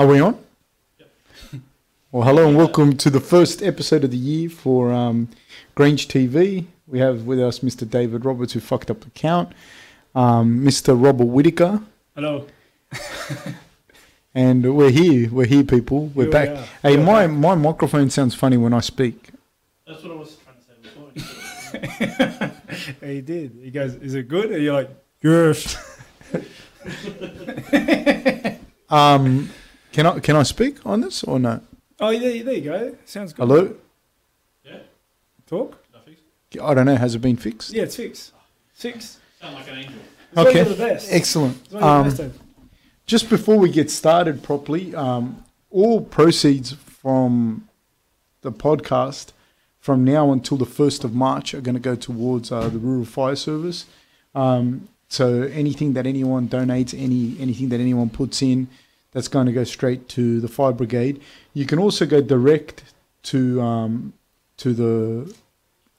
Are we on? Yep. Well, hello and welcome to the first episode of the year for um, Grange TV. We have with us Mr. David Roberts, who fucked up the count, um, Mr. Robert Whittaker, Hello. and we're here. We're here, people. We're Here back. are. hey, my, back. my microphone sounds funny when I speak. That's what I was trying to say before. he did. He goes, "Is it good?" And you're like, "Yes." Um, can I can I speak on this or no? Oh, there, there you go. Sounds good. Hello? Yeah, Talk. I don't know. Has it been fixed? Yeah, it's fixed. Fixed. Sound like an angel. It's Okay. the best. Excellent. It's the Um, just before we get started properly, um, all proceeds from the podcast from now until the 1st of March are going to go towards uh, the Rural Fire Service. Um, so anything that anyone donates, any anything that anyone puts in, that's going to go straight to the fire brigade. You can also go direct to um, to the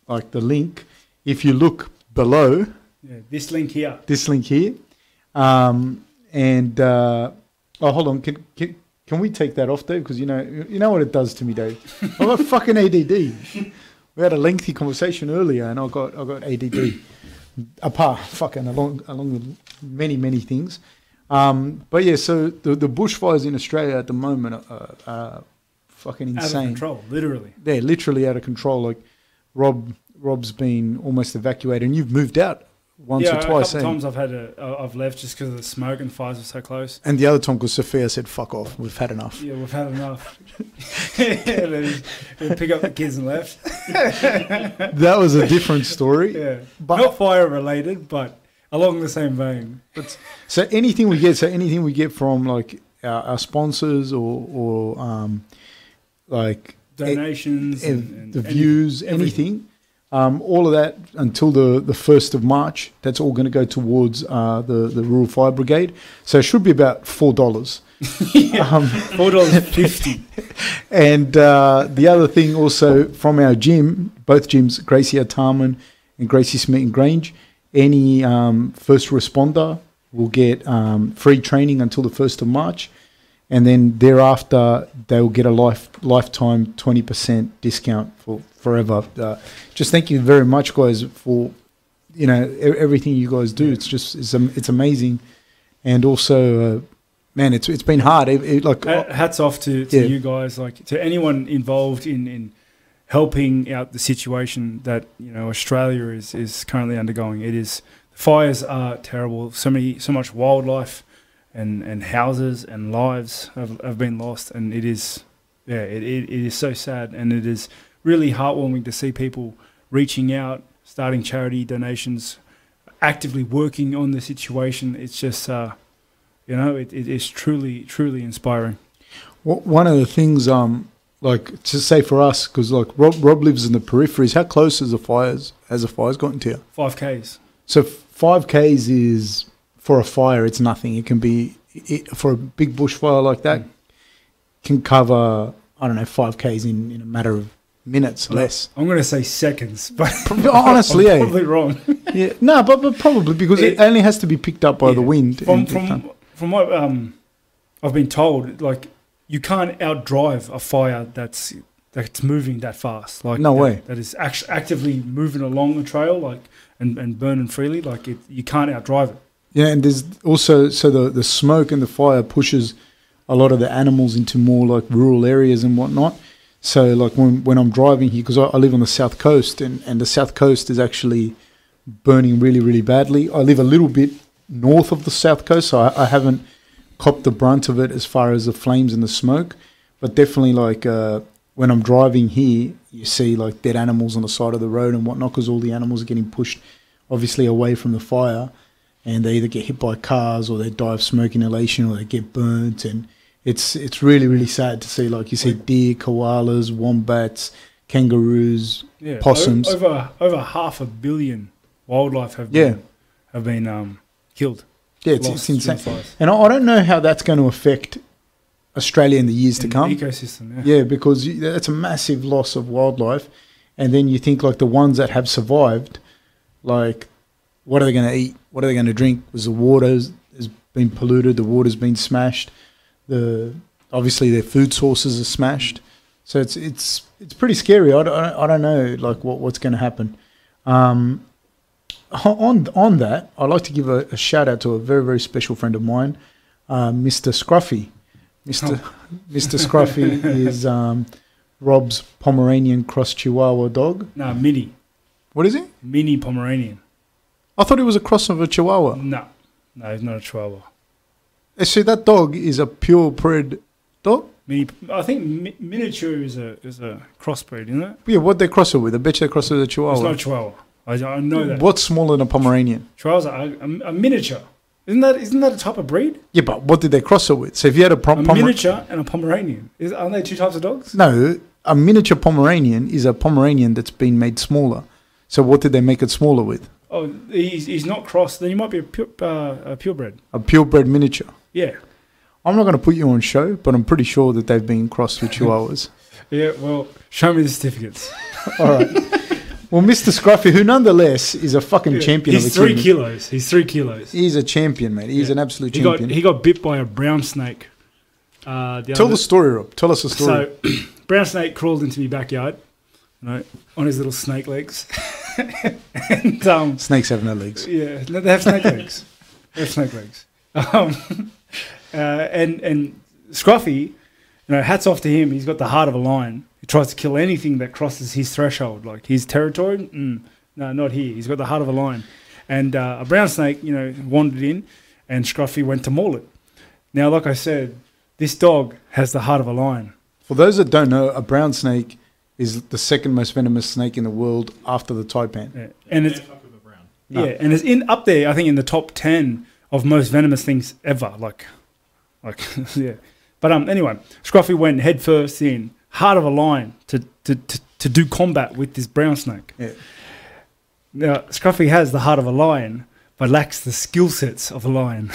like the link. If you look below, Yeah, this link here. this link here. Um, and uh, oh, hold on, can, can can we take that off, Dave? Because you know you know what it does to me, Dave. I got fucking ADD. We had a lengthy conversation earlier, and I got I got ADD. Apart, fucking along along with many many things. Um, but yeah, so the the bushfires in Australia at the moment are, are fucking Out of insane control, literally. they're literally out of control. Like Rob, Rob's been almost evacuated, and you've moved out once yeah, or twice. Yeah, a eh? couple times I've had a, I've left just because of the smoke and the fires were so close. And the other time, because Sophia said, "Fuck off, we've had enough." Yeah, we've had enough. then we pick up the kids and left. That was a different story. Yeah, But not fire related, but along the same vein. so anything we get, so anything we get from like our, our sponsors or or um, like Donations, eh, and, and the any- views, everything. anything. Um, all of that until the, the 1st of March, that's all going to go towards uh, the, the Rural Fire Brigade. So it should be about $4. um, Four dollars fifty. And uh, the other thing also from our gym, both gyms, Gracie Atarman and Gracie Smith and Grange, any um, first responder will get um, free training until the 1st of March. And then thereafter, they'll get a life lifetime 20% discount for forever. Uh, just thank you very much, guys, for you know everything you guys do. It's just it's, it's amazing, and also, uh, man, it's it's been hard. It, it, like Hats off to, to Yeah. you guys, like to anyone involved in, in helping out the situation that you know Australia is is currently undergoing. It is fires are terrible. So many, so much wildlife and and houses and lives have, have been lost, and it is yeah, it, it, it is so sad, and it is really heartwarming to see people reaching out, starting charity donations, actively working on the situation. It's just uh, you know, it, it is truly truly inspiring. Wh- One of the things, um, like to say for us, because like Rob, Rob lives in the peripheries. How close has the fires has the fires gotten to you? Five Ks. So five k's is for a fire. It's nothing. It can be it, for a big bushfire like that. Mm. Can cover I don't know five k's in, in a matter of minutes, less. I'm going to say seconds, but Honestly, I'm eh? probably wrong. Yeah, no, but, but probably because it, It- only has to be picked up by the wind. From from from what um, I've been told, like you can't outdrive a fire that's that's moving that fast. Like No that- way. That is act- actively moving along the trail, like and, and burning freely. Like it, you can't outdrive it. Yeah, and there's also so the the smoke and the fire pushes a lot of the animals into more like rural areas and whatnot. So like when when I'm driving here, because I, I live on the south coast, and and the south coast is actually burning really really badly. I live a little bit north of the south coast, so I, I haven't copped the brunt of it as far as the flames and the smoke, but definitely like. Uh, when I'm driving here, you see like dead animals on the side of the road and whatnot because all the animals are getting pushed, obviously, away from the fire and they either get hit by cars or they die of smoke inhalation or they get burnt and it's it's really really sad to see like you see deer koalas wombats kangaroos Yeah, Possums. Over over half a billion wildlife have Yeah. been, have been um, killed. Yeah it's, it's insane and I, I don't know how that's going to affect australia in the years to In the come ecosystem. Yeah. yeah because you- that's a massive loss of wildlife and then you think like the ones that have survived like what are they going to eat what are they going to drink was the water has been polluted the water's been smashed the obviously their food sources are smashed. So it's it's it's pretty scary. I don't, I don't- I don't know like what, what's going to happen. Um, on on that, I'd like to give a, a shout out to a very very special friend of mine, uh, Mr. Scruffy. Mr. Mr. Scruffy is um, Rob's Pomeranian cross Chihuahua dog. No, mini, What is he? mini Pomeranian. I thought he was a cross of a Chihuahua. No, no, he's not a Chihuahua. Eh, So that dog is a purebred dog. Mini, I think mi- miniature is a is a crossbreed, isn't it? Yeah, what they cross it with? I bet you they cross it with a It's Chihuahua. not a Chihuahua. I, I know that. What's smaller than a Pomeranian? Are a, a, a miniature. Isn't that isn't that a type of breed? Yeah, but what did they cross it with? So if you had a, A Pomer- miniature and a Pomeranian. Is, aren't they two types of dogs? no, a miniature Pomeranian is a Pomeranian that's been made smaller. So what did they make it smaller with? Oh, he's, he's not crossed. Then you might be a, pure, uh, a purebred. A purebred miniature. Yeah. I'm not going to put you on show, but I'm pretty sure that they've been crossed with Chihuahuas. Yeah, well, show me the certificates. All right. Well, Mr. Scruffy, who nonetheless is a fucking champion He's three kilos. He's three kilos. He's a champion, mate. He's Yeah. an absolute He got champion. he got bit by a brown snake. Uh, the Tell other- the story, Rob. Tell us the story. So, brown snake crawled into my backyard, you know, on his little snake legs, and um, Snakes have no legs. yeah, they have snake legs. They have snake legs. Um, uh, and and Scruffy, you know, hats off to him. He's got the heart of a lion. He tries to kill anything that crosses his threshold, like his territory. Mm, no, not here. He's got the heart of a lion. And uh, a brown snake, you know, wandered in, and Scruffy went to maul it. Now, like I said, this dog has the heart of a lion. For those that don't know, a brown snake is the second most venomous snake in the world after the taipan. Yeah. And it's Can't fuck brown. No. Yeah, and it's in up there. I think in the top ten of most venomous things ever. Like, like yeah. But um, anyway, Scruffy went head first in, heart of a lion, to to, to, to do combat with this brown snake. Yeah. Now, Scruffy has the heart of a lion, but lacks the skill sets of a lion.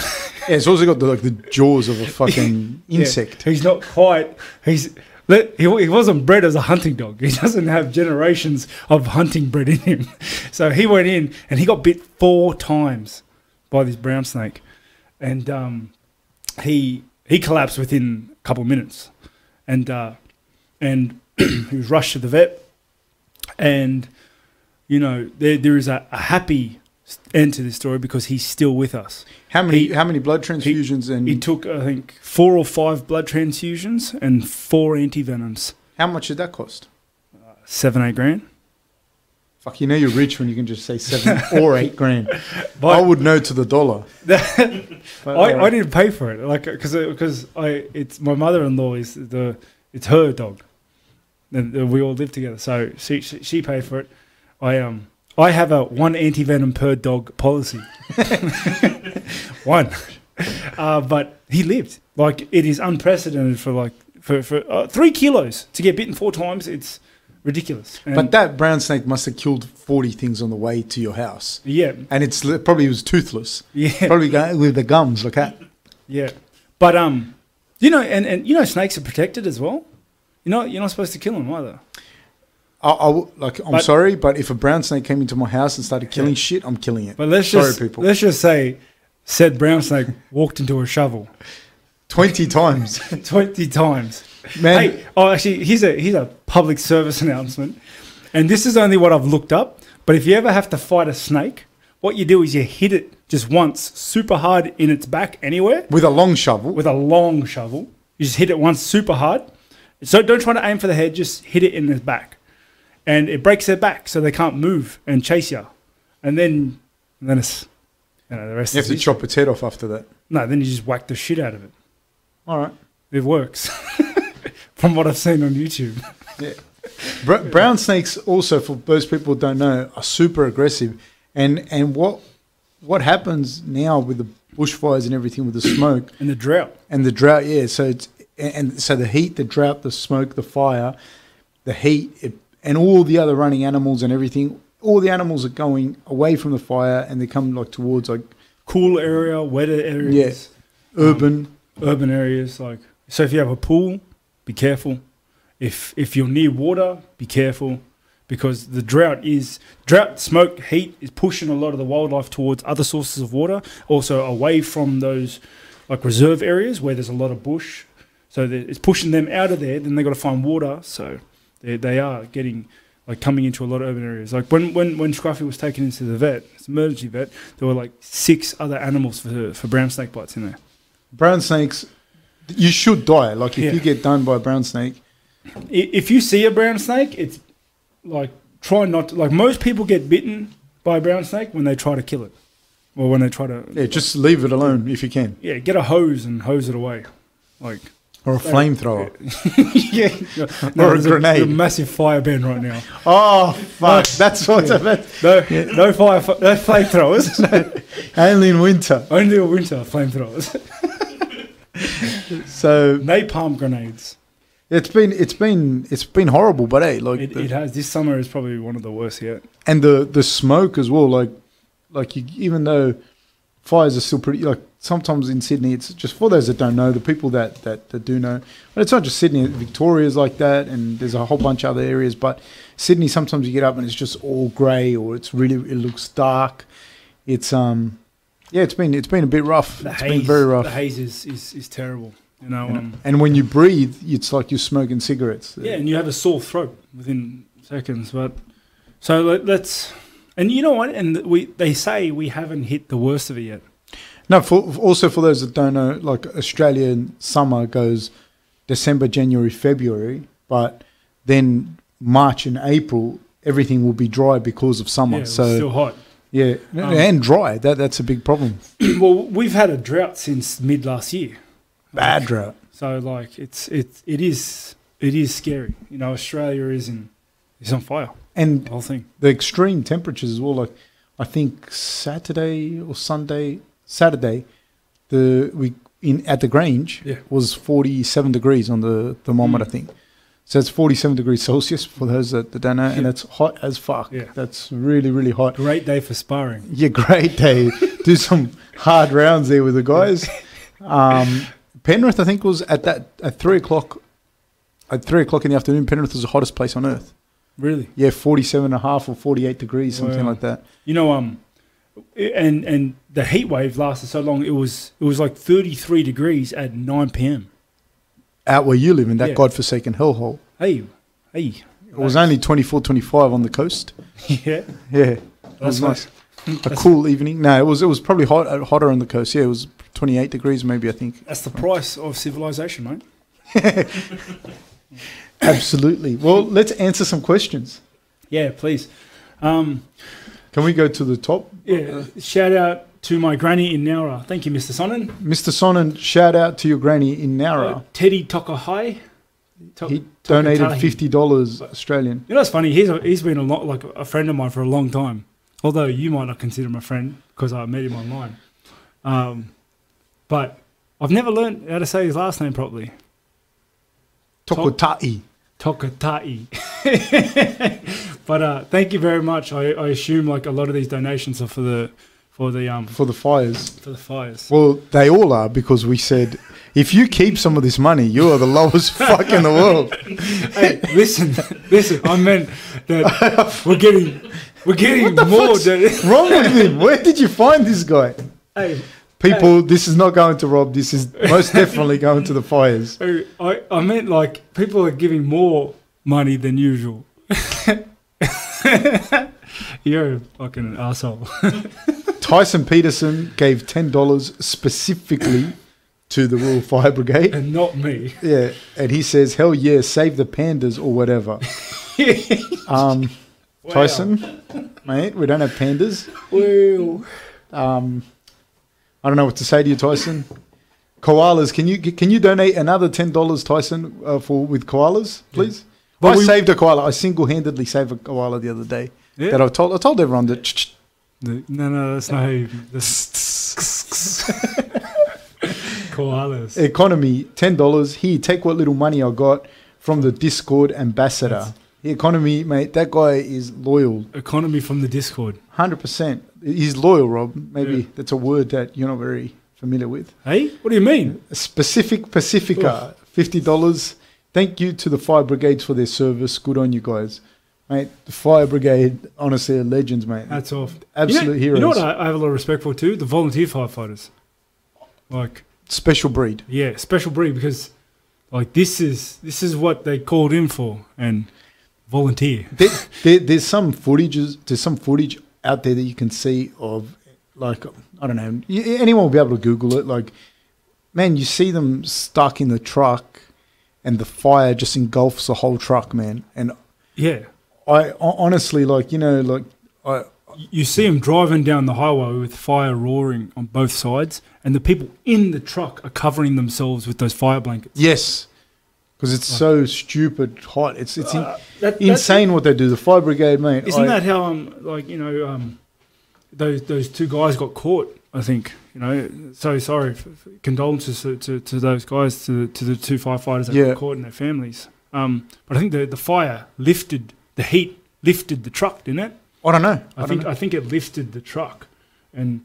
Yeah, it's also got the, like the jaws of a fucking Yeah. insect. He's not quite. He's. let- He, he wasn't bred as a hunting dog. He doesn't have generations of hunting bred in him. So he went in and he got bit four times by this brown snake, and um, he he collapsed within a couple of minutes, and uh, and he was rushed to the vet, and you know there there is a, a happy end to this story because he's still with us. How many He- how many blood transfusions and He took, I think, four or five blood transfusions and four antivenoms. how much did that cost? Seven, eight grand. Fuck, you know you're rich when you can just say seven or eight grand. I would know to the dollar. But, I, I didn't pay for it, like because because I it's my mother-in-law is the it's her dog, and uh, we all live together. So she she, paid for it. I um I have a one anti venom per dog policy. one, uh, but he lived. Like it is unprecedented for like for for uh, three kilos to get bitten four times. It's ridiculous. And But that brown snake must have killed forty things on the way to your house, yeah, and it's probably was toothless. yeah. Probably with the gums like that. Yeah, but um, you know, and, and you know, snakes are protected as well. You know, you're not supposed to kill them either. I, I w- like. I'm But- sorry, but if a brown snake came into my house and started killing shit, I'm killing it. But let's Sorry, just people. let's just say, said brown snake walked into a shovel Twenty times, twenty times. man. Hey, oh, actually, here's a here's a public service announcement, and this is only what I've looked up. But if you ever have to fight a snake, what you do is you hit it just once, super hard in its back, anywhere. with a long shovel. with a long shovel. You just hit it once super hard. So don't try to aim for the head, just hit it in the back. And it breaks their back so they can't move and chase you. And then and then it's you know the rest you have to chop its head off after that. No, then you just whack the shit out of it. All right. It works. From what I've seen on YouTube. Br- brown snakes also, for those people who don't know, are super aggressive. And and what what happens now with the bushfires and everything with the smoke And the drought. and the drought? Yeah, so it's and, so the heat, the drought, the smoke, the fire, the heat, it, and all the other running animals and everything. All the animals are going away from the fire and they come like towards like Cool area, wetter areas, urban. Um, urban areas. Like so if you have a pool, be careful. If if you're near water, be careful. Because the drought is drought, smoke, heat is pushing a lot of the wildlife towards other sources of water, also away from those like reserve areas where there's a lot of bush. So it's pushing them out of there. Then they got to find water. So they they are getting like coming into a lot of urban areas. Like when when when Scruffy was taken into the vet, it's emergency vet, there were like six other animals for for brown snake bites in there. Brown snakes, you should die. Like if Yeah. you get done by a brown snake, If you see a brown snake, it's like try not to, like most people get bitten by a brown snake when they try to kill it, or when they try to yeah, just leave it alone if you can, yeah get a hose and hose it away, like or a flamethrower. yeah, Or a there's grenade. a massive fire ban right now. Oh fuck! That's what I meant. No, no fire, no flamethrowers. Only in winter. Only in winter flamethrowers. So Napalm grenades. It's been it's been it's been horrible, but hey, like It, the- it has. This summer is probably one of the worst yet. and the the smoke as well. Like like you, even though fires are still pretty like sometimes in Sydney, it's just for those that don't know, the people that that, that do know. But it's not just Sydney. Victoria's like that, and there's a whole bunch of other areas. But Sydney, sometimes you get up and it's just all grey, or it's really it looks dark. It's um yeah, it's been it's been a bit rough. The It's haze, been very rough. The haze is, is, is terrible. You know. Um, And when you breathe, it's like you're smoking cigarettes. yeah, and you have a sore throat within seconds. But so let, let's. And you know what? And we they say we haven't hit the worst of it yet. No, for, also for those that don't know, like Australian summer goes December, January, February, but then March and April, everything will be dry because of summer. Yeah, it's so still hot. yeah, Um, and dry. That that's a big problem. well, we've had a drought since mid last year. Bad drought. So like it's it it is it is scary. You know, Australia is in is on fire. And The whole thing. the extreme temperatures as well. Like I think Saturday or Sunday, Saturday, the we in at the Grange Yeah. was forty seven degrees on the thermometer Mm. thing. So it's forty seven degrees Celsius for those that, that don't know, and it's hot as fuck. Yeah. That's really really hot. Great day for sparring. Yeah, great day. Do some hard rounds there with the guys. Um, Penrith, I think, was at that at three o'clock. At three o'clock in the afternoon, Penrith was the hottest place on earth. Really. Yeah, 47 and a half or 48 degrees, something Wow. like that. You know, um, and and the heat wave lasted so long. It was it was like thirty three degrees at nine p.m. Out where you live in that Yeah. godforsaken hellhole. Hey, hey. It was only 24, 25 on the coast. yeah. Yeah, it was That's nice. A cool evening. No, it was it was probably hot, uh, hotter on the coast. Yeah, it was 28 degrees maybe, I think. That's the price of civilization, mate. Absolutely. Well, let's answer some questions. Yeah, please. Um, Can we go to the top? yeah. Shout out to my granny in Nowra. Thank you, Mr. Sonnen. Mr. Sonnen, shout out to your granny in Uh, Teddy Tokahai. To- He donated fifty dollars Australian. You know, it's funny. He's a, he's been a lot like a friend of mine for a long time. Although you might not consider him a friend because I met him online. Um, but I've never learned how to say his last name properly. Tokotai. Tokatai. but uh, thank you very much. I, I assume like a lot of these donations are for the for the um for the fires. for the fires. Well, they all are because we said if you keep some of this money, you are the lowest fuck in the world. hey, listen, listen. I meant that we're getting we're getting more. fuck's Wrong with him? Where did you find this guy? hey, People, this is not going to Rob. This is most definitely going to the fires. I, I meant like people are giving more money than usual. You're a fucking asshole. Tyson Peterson gave ten dollars specifically to the Royal Fire Brigade. and not me. Yeah, and he says, "Hell yeah, save the pandas or whatever." Um, Tyson, mate, we don't have pandas. Well, Um, I don't know what to say to you, Tyson. Koalas, can you can you donate another ten dollars, Tyson, uh, for with koalas, please? But I we- saved a koala. I single-handedly saved a koala the other day. yeah. That I told I told everyone that. no, no, that's not how you. Koalas. Economy, ten dollars. Here, take what little money I got from the Discord ambassador. That's- The economy, mate. That guy is loyal, Economy from the Discord. hundred percent. He's loyal, Rob. Maybe Yeah. that's a word that you're not very familiar with. Hey, what do you mean? Specific Pacifica, fifty dollars. Thank you to the fire brigades for their service. Good on you guys, mate. The fire brigade, honestly, are legends, mate. That's off. Absolute you know, heroes. You know what I, I have a lot of respect for too? The volunteer firefighters. Like, Special breed. yeah, special breed because like this is this is what they called in for and volunteer. there, there, there's some footages. There's some footage out there that you can see of, like I don't know. Anyone will be able to Google it. Like, man, you see them stuck in the truck, and the fire just engulfs the whole truck, man. And Yeah, I honestly, like, you know, like I you see them driving down the highway with fire roaring on both sides, and the people in the truck are covering themselves with those fire blankets. yes, because it's so stupid hot. It's it's in, Uh, that- insane what they do. The fire brigade, mate. Isn't I- that how um like you know um those those two guys got caught? I think you know. So sorry, f- f- condolences to, to, to those guys, to to the two firefighters that Yeah. got caught and their families. Um, but I think the the fire lifted the heat, lifted the truck, didn't it? I don't know. I, don't think know. I think it lifted the truck, and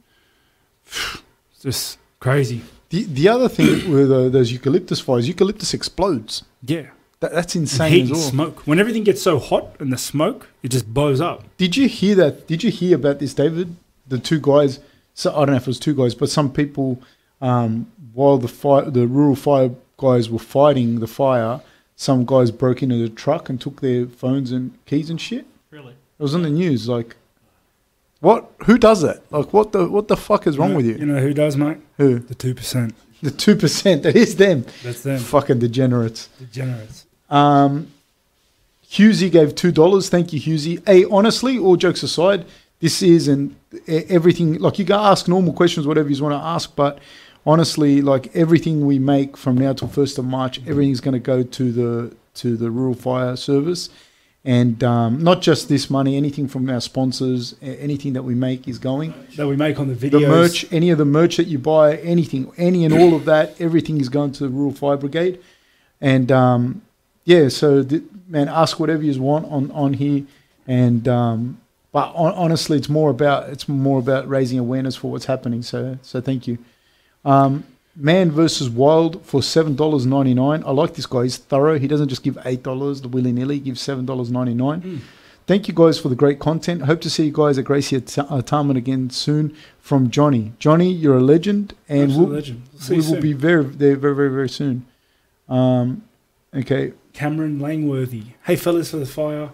it's just crazy. The the other thing with uh, those eucalyptus fires, eucalyptus explodes. Yeah, That, that's and insane heat as and well. smoke. When everything gets so hot and the smoke, it just blows up. Did you hear that? Did you hear about this, David? The two guys. So I don't know if it was two guys, but some people, um, while the fire, the rural fire guys were fighting the fire, some guys broke into the truck and took their phones and keys and shit. Really? It was on the news. Like, what? Who does it? Like, what the what the fuck is wrong You know- with You you? know who does, mate? Who? The two percent. The two percent. That is them. That's them. Fucking degenerates. Degenerates. Um, Husey gave two dollars. Thank you, Husey. Hey, honestly, all jokes aside, this is and everything. Like you can ask normal questions, whatever you want to ask, but honestly, like everything we make from now till first of March, everything's going to go to the to the rural fire service, and um, not just this money. Anything from our sponsors, anything that we make is going. that we make on the The videos. merch, any of the merch that you buy, anything, any and all of that, everything is going to the Rural Fire Brigade. And um, yeah, so th- man, ask whatever you want on on here. And um, but hon- honestly, it's more about it's more about raising awareness for what's happening. So so thank you. Um, Man versus Wild for seven dollars ninety nine. I like this guy. He's thorough. He doesn't just give eight dollars the willy nilly. He gives seven dollars ninety nine. Mm. Thank you guys for the great content. Hope to see you guys at Gracie at Tarman again soon. From Johnny. Johnny, you're a legend, and we'll, legend. We'll we will be very, there very, very, very soon. Um, okay. Cameron Langworthy. Hey fellas for the fire.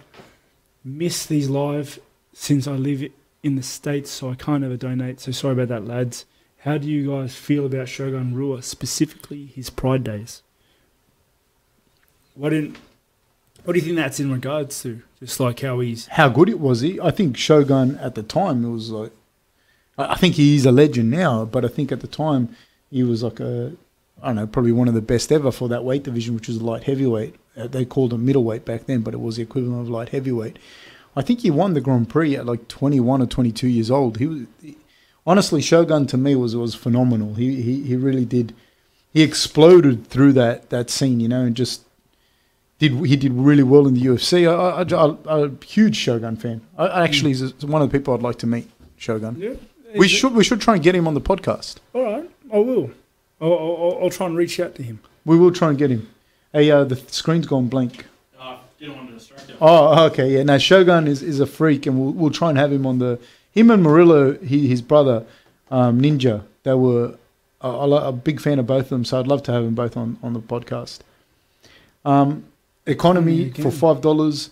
Miss these live since I live in the States, so I can't ever donate. So sorry about that, lads. How do you guys feel about Shogun Rua, specifically his Pride Days? What in what do you think that's in regards to? Just like how he's How good it was he? I think Shogun at the time it was like, I think he is a legend now, but I think at the time he was like a, I don't know, probably one of the best ever for that weight division, which was light heavyweight. Uh, they called him middleweight back then, but it was the equivalent of light heavyweight. I think he won the Grand Prix at like 21 or 22 years old. He was, honestly, Shogun to me was was phenomenal. He he he really did. He exploded through that that scene, you know, and just did he did really well in the UFC. I, I, I, I'm a huge Shogun fan. I, I actually is one of the people I'd like to meet. Shogun. yeah. We should we should try and get him on the podcast. All right, I will. I'll, I'll, I'll try and reach out to him. We will try and get him. Hey, uh, the screen's gone blank. Uh, didn't want to distract you. Oh, okay, yeah. Now Shogun is, is a freak, and we'll we'll try and have him on the. Him and Murilo, he, his brother, um, Ninja. They were a, a, big fan of both of them, so I'd love to have them both on on the podcast. Um, economy for five dollars.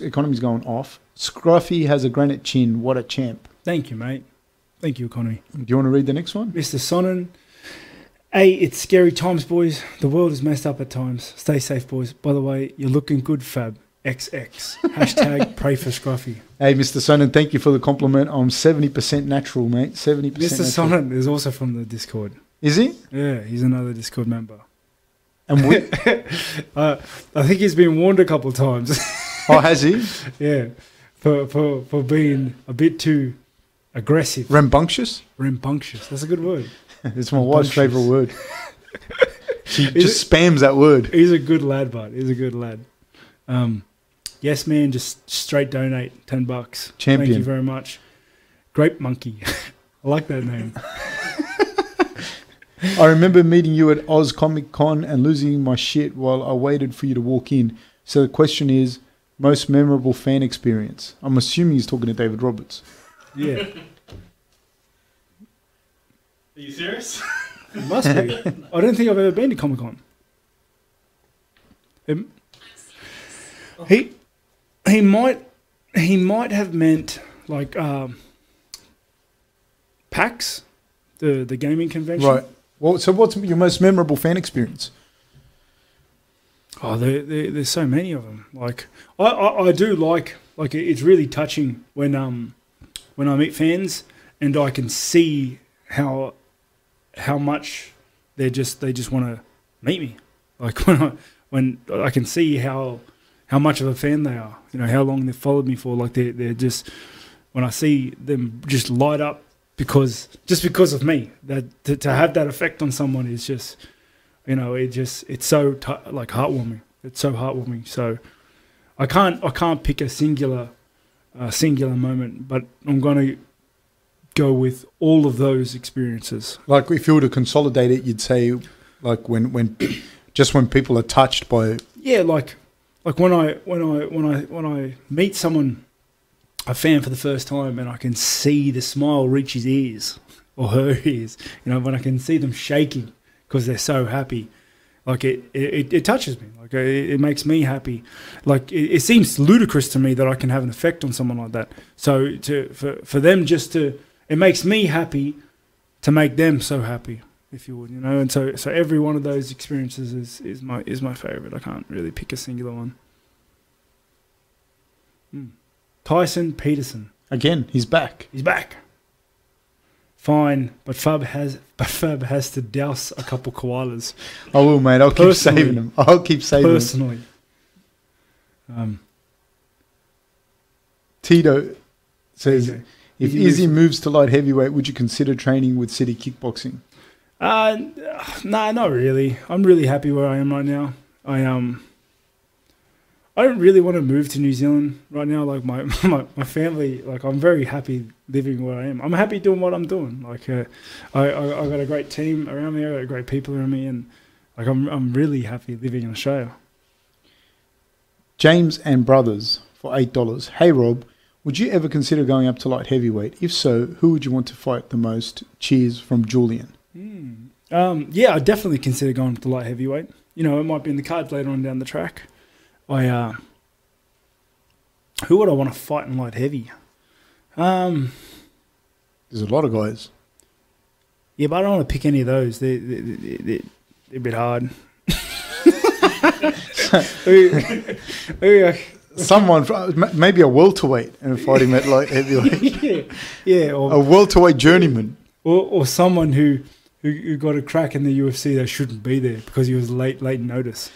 Economy's going off. Scruffy has a granite chin. What a champ! Thank you, mate. Thank you, Economy. Do you want to read the next one? Mr. Sonnen. Hey, it's scary times, boys. The world is messed up at times. Stay safe, boys. By the way, you're looking good, Fab. XX. Hashtag pray for Scruffy. Hey, Mr. Sonnen, thank you for the compliment. I'm seventy percent natural, mate. 70%. Mr. Sonnen is also from the Discord. Is he? Yeah, he's another Discord member. And we, Uh, I think he's been warned a couple of times. oh, has he? yeah, for, for, for being a bit too aggressive. Rambunctious. Rambunctious. That's a good word. It's my wife's favorite word. she just spams that word. He's a good lad, bud. He's a good lad. Um, yes, man. Just straight donate ten bucks. Champion. Thank you very much. Grape Monkey. I like that name. I remember meeting you at Oz Comic Con and losing my shit while I waited for you to walk in. So the question is, most memorable fan experience. I'm assuming he's talking to David Roberts. Yeah, Are you serious? it must be. I don't think I've ever been to Comic Con. Um, he he might he might have meant like um, PAX, the the gaming convention. Right. Well, so what's your most memorable fan experience? Oh, there, there, there's so many of them. Like I, I, I do like like it's really touching when um when I meet fans and I can see how how much they just they just want to meet me. Like when I when I can see how how much of a fan they are. You know how long they've followed me for. Like they they're just when I see them just light up because just because of me. That to, to have that effect on someone is just you know it just it's so t- like heartwarming it's so heartwarming so i can't i can't pick a singular uh, singular moment but i'm going to go with all of those experiences Like, if you were to consolidate it, you'd say, like, when when just when people are touched by yeah like like when i when i when i when i meet someone a fan for the first time and i can see the smile reach his ears or her ears you know when i can see them shaking because they're so happy like it it, it touches me. Like it, it makes me happy. Like it, it seems ludicrous to me that i can have an effect on someone like that. So to for, for them just to it makes me happy to make them so happy if you would you know and so so every one of those experiences is is my is my favorite i can't really pick a singular one Hmm. tyson peterson again, he's back. he's back fine but fab has but fab has to douse a couple koalas I will, mate. I'll keep Personally- saving them. I'll keep saving them. personally um Tito says, if Izzy moves to light heavyweight, would you consider training with City Kickboxing? Uh, nah, not really. I'm really happy where I am right now. I um, I don't really want to move to New Zealand right now. Like my my, my family, like I'm very happy living where I am. I'm happy doing what I'm doing. Like uh, I, I I got a great team around me. I got great people around me, and like I'm I'm really happy living in Australia. James and Brothers for eight dollars. Hey Rob, would you ever consider going up to light heavyweight? If so, who would you want to fight the most? Cheers from Julian. Um, yeah, I definitely consider going to light heavyweight. You know, it might be in the cards later on down the track. I uh, who would I want to fight in light heavy? Um, There's a lot of guys. yeah, but I don't want to pick any of those. They they they they they're a bit hard. Who- who, uh, Someone, maybe a welterweight, and fight him at light heavyweight. yeah, yeah, a or, welterweight journeyman. or or someone who, who who got a crack in the UFC that shouldn't be there because he was late late notice.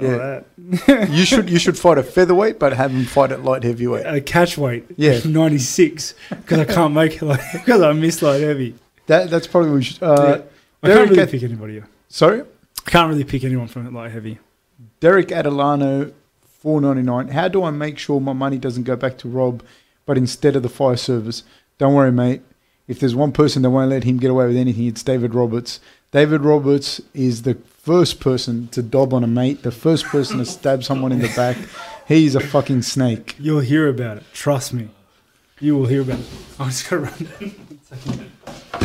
Yeah. like that. You should you should fight a featherweight, but have him fight at light heavyweight. At a catch weight, Yeah. 96, because I can't make it, like, because I miss light heavy. That that's probably what we should. Uh, Yeah. I Derek can't really At- pick anybody. Sorry, I can't really pick anyone from light heavy. Derek Adelano, four ninety nine. How do I make sure my money doesn't go back to Rob, but instead of the fire service? Don't worry, mate. If there's one person that won't let him get away with anything, it's David Roberts. David Roberts is the first person to dob on a mate, the first person to stab someone in the back. He's a fucking snake. You'll hear about it. Trust me. You will hear about it. I'm just going to run.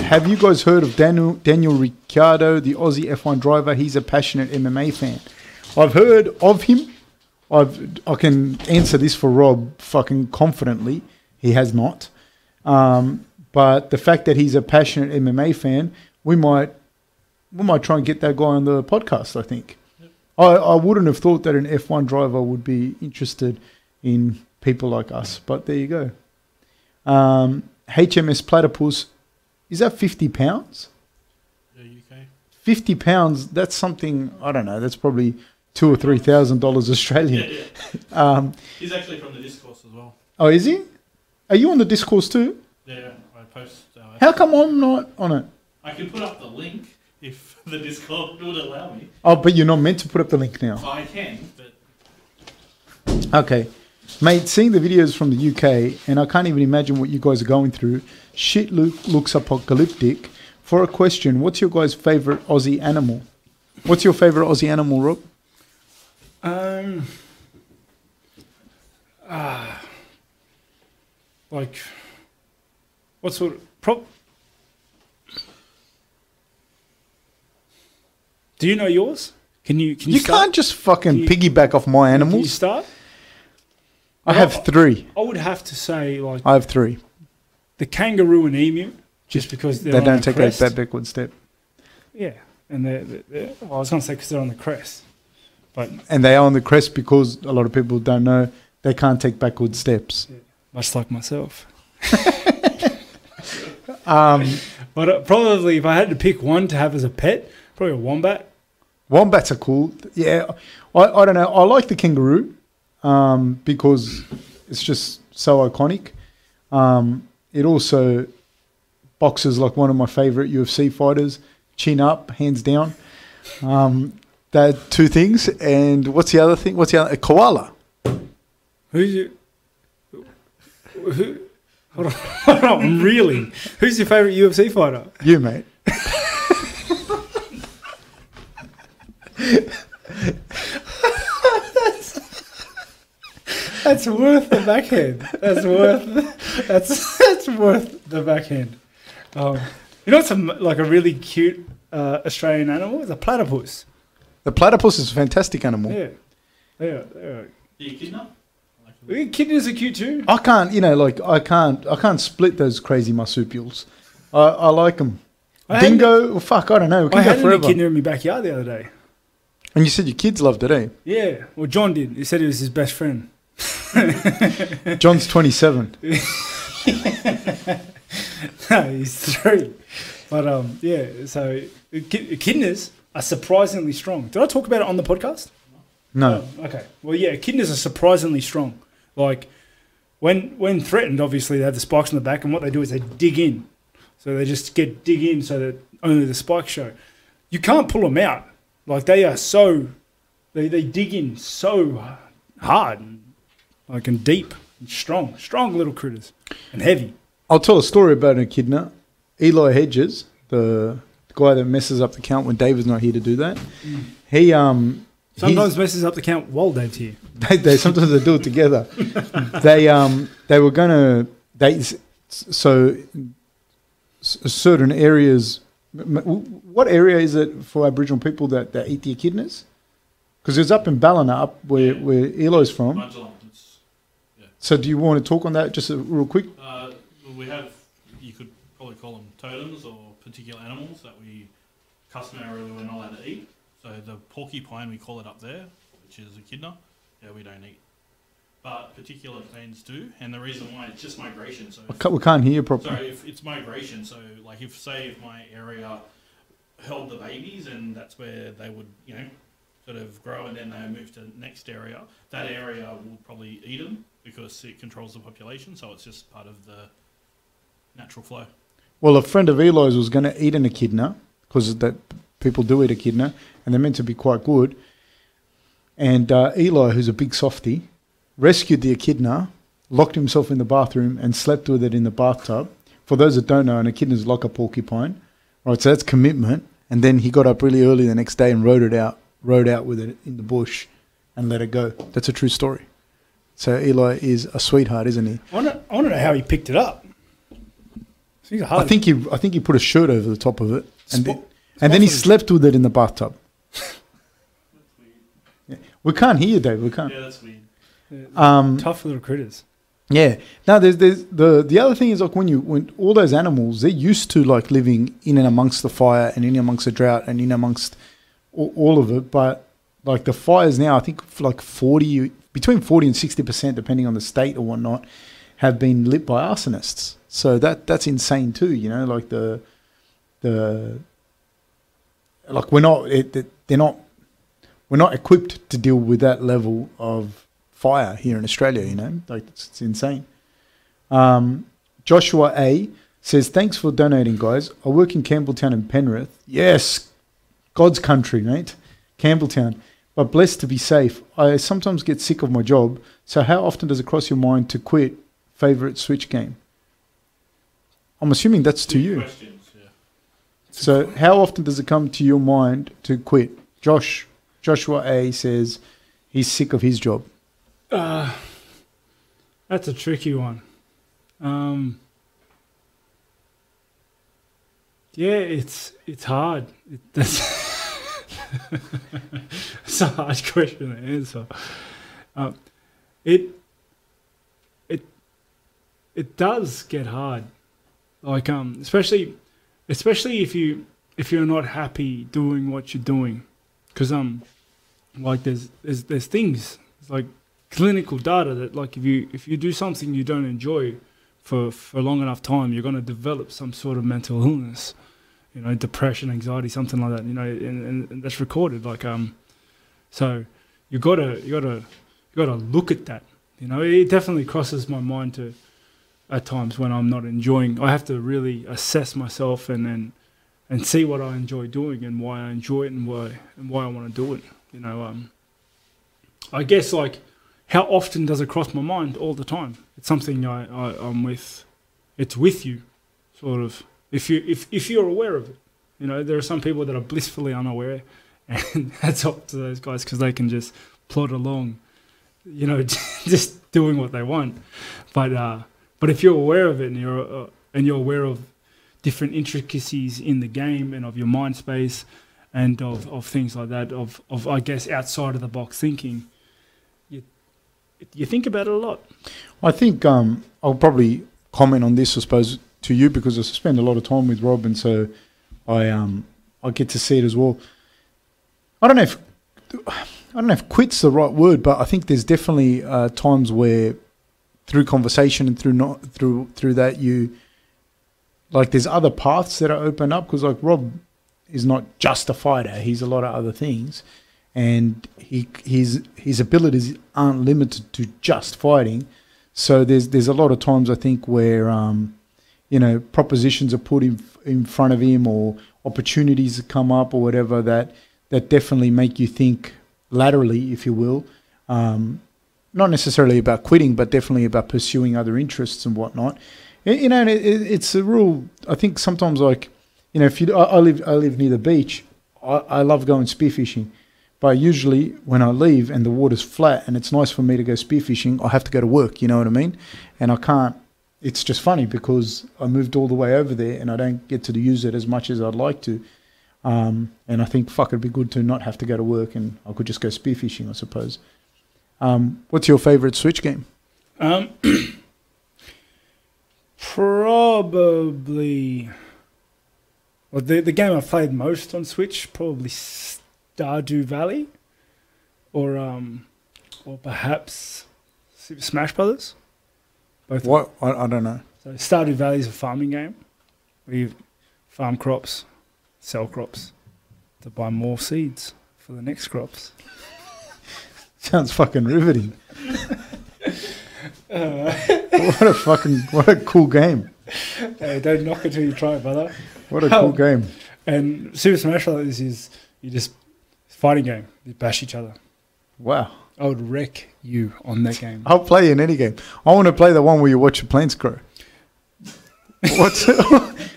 Have you guys heard of Daniel Daniel Ricciardo, the Aussie F1 driver? He's a passionate MMA fan. I've heard of him. I've I can answer this for Rob fucking confidently. He has not. Um, but the fact that he's a passionate MMA fan, we might we might try and get that guy on the podcast. I think. I, I wouldn't have thought that an F1 driver would be interested in people like us, but there you go. Um, HMS Platypus, is that 50 pounds? The UK. 50 pounds, that's something, I don't know, that's probably two or three thousand dollars Yeah, Australian. yeah. Um, He's actually from the Discord as well. oh, is he? Are you on the Discord too? Yeah, post. Uh, How come I'm not on it? I can put up the link if the Discord would allow me. Oh, but you're not meant to put up the link now. I can, but Okay. Mate, seeing the videos from the UK, and I can't even imagine what you guys are going through, shit look, looks apocalyptic. For a question, what's your guys' favorite Aussie animal? What's your favorite Aussie animal, Rob? Um, ah, like, what sort of prop? Do you know yours? Can you? Can you, You start? can't just fucking you- piggyback off my Can you animals. start? I have three. I would have to say like I have three. the kangaroo and emu, just because they're They on don't the take crest. that backward step, Yeah, and they're, they're, they're- well, I was going to say because they're on the crest, but and they are on the crest because a lot of people don't know they can't take backward steps. much like myself. Um, But uh, probably if I had to pick one to have as a pet, probably a wombat. wombats are cool. Yeah, I, I don't know. I like the kangaroo um, because it's just so iconic. Um, it also boxes like one of my favorite UFC fighters, chin up, hands down. Um, that two things. And what's the other thing? What's the other? A koala. Who's your who? Hold on, hold on, I'm reeling. Who's your favorite UFC fighter? You, mate. That's worth the backhand. That's worth. That's that's worth the backhand. Um, you know what's a, like a really cute uh, Australian animal? It's a platypus. The platypus is a fantastic animal. Yeah, yeah, yeah. Do you kidnap? Like, Kidneys are cute too. I can't, you know, like I can't, I can't split those crazy marsupials. I, I like them. I had- Dingo, well, fuck, I don't know. We I can had go an forever. echidna in my backyard the other day. And you said your kids loved it, eh? Yeah, well, John did. He said he was his best friend. John's twenty-seven. no, he's three. But um, yeah. So echi- echidnas are surprisingly strong. Did I talk about it on the podcast? No, Oh, okay. Well, yeah, echidnas are surprisingly strong. Like when when threatened, obviously they have the spikes on the back, and what they do is they dig in. So they just get dig in so that only the spikes show. You can't pull them out. Like they are so, they they dig in so hard, and, like and deep and strong, strong little critters and heavy. I'll tell a story about an echidna. Eli Hedges, the guy that messes up the count when David's not here to do that. He um he's- Sometimes messes up the count while Dave's here. they, they sometimes they do it together. they um they were gonna they so certain areas. m- m- What area is it for Aboriginal people that, that eat the echidnas? Because it's up in Ballina, up where where Elo's from. Bundjalung, it's, So do you want to talk on that just a, real quick? uh, well, we have, you could probably call them totems or particular animals that we customarily we're not allowed to eat. So the porcupine, we call it up there, which is echidna. Yeah, we don't eat. But particular plains do, and the reason why it's just migration. So I ca- We can't hear you properly. Sorry, if it's migration, so like if say if my area held the babies and that's where they would, you know, sort of grow and then they move to the next area, that area will probably eat them because it controls the population, so it's just part of the natural flow. Well, a friend of Eli's was going to eat an echidna because that people do eat echidna, and they're meant to be quite good. And uh, Eli, who's a big softy, rescued the echidna, locked himself in the bathroom, and slept with it in the bathtub. For those that don't know, an echidna is like a porcupine, right? So that's commitment. And then he got up really early the next day and rode it out, rode out with it in the bush, and let it go. That's a true story. So Eli is a sweetheart, isn't he? I want to I wanna know how he picked it up. He's a hard. I think he, I think he put a shirt over the top of it, and, Spo- then, and then he slept with it in the bathtub. That's weird. We can't hear you, Dave. We can't. Yeah, that's weird. Um, tough little critters. yeah. Now, there's, there's the the other thing is like when you when all those animals they're used to like living in and amongst the fire and in amongst the drought and in amongst all, all of it, but like the fires now, I think f- like forty between forty and sixty percent, depending on the state or whatnot, have been lit by arsonists. So that that's insane too. You know, like the the like we're not it, they're not we're not equipped to deal with that level of fire here in Australia. You know, like it's, it's insane. Um, Joshua A says, "Thanks for donating, guys. I work in Campbelltown and Penrith. Yes, God's country, mate, Campbelltown. But blessed to be safe. I sometimes get sick of my job. So how often does it cross your mind to quit favorite Switch game? I'm assuming that's to Good you. Questions, yeah. So how often does it come to your mind to quit? Josh Joshua A says he's sick of his job. Uh, that's a tricky one. Um, yeah, it's it's hard. It, that's it's a hard question to answer. Um, it it it does get hard, like um, especially especially if you if you're not happy doing what you're doing, because um, like there's there's there's things like clinical data that like if you if you do something you don't enjoy for for a long enough time, you're going to develop some sort of mental illness you know, depression, anxiety, something like that. You know, and, and, and that's recorded. Like, um, so you gotta, you gotta, you gotta look at that. You know, it definitely crosses my mind to, at times when I'm not enjoying. I have to really assess myself and and and see what I enjoy doing and why I enjoy it and why and why I want to do it. You know, um, I guess like how often does it cross my mind all the time? It's something I, I I'm with. It's with you, sort of if you if, if you're aware of it. You know, there are some people that are blissfully unaware, and that's up to those guys because they can just plod along, you know, just doing what they want. But uh, but if you're aware of it and you're uh, and you're aware of different intricacies in the game and of your mind space and of, of things like that, of, of I guess outside of the box thinking, you you think about it a lot. I think um, I'll probably comment on this, I suppose, to you because I spend a lot of time with Rob, and so I um I get to see it as well. I don't know if I don't know if quit's the right word, but I think there's definitely uh, times where through conversation and through not through through that you like there's other paths that are open up because like Rob is not just a fighter; he's a lot of other things, and he his his abilities aren't limited to just fighting. So there's there's a lot of times I think where um, you know propositions are put in in front of him or opportunities that come up or whatever that that definitely make you think laterally, if you will. Um, not necessarily about quitting, but definitely about pursuing other interests and whatnot. You know, it, it's a rule. I think sometimes, like, you know, if you, I, I live, I live near the beach. I, I love going spearfishing, but usually when I leave and the water's flat and it's nice for me to go spearfishing, I have to go to work. You know what I mean? And I can't it's just funny because I moved all the way over there and I don't get to use it as much as I'd like to. Um, and I think fuck, it'd be good to not have to go to work and I could just go spearfishing, I suppose. Um, what's your favorite Switch game? Um, probably. Well, the the game I've played most on Switch probably Stardew Valley, or um, or perhaps Super Smash Brothers. Both what? I, I don't know. So Stardew Valley is a farming game where you farm crops, sell crops to buy more seeds for the next crops. Sounds fucking riveting. uh, what a fucking what a cool game. Hey, don't knock it till you try it, brother. What a cool game. And Super Smash Bros. is you just fighting game. You bash each other. Wow. I would wreck you on that game. I'll play in any game. I want to play the one where you watch the planes grow. What's it,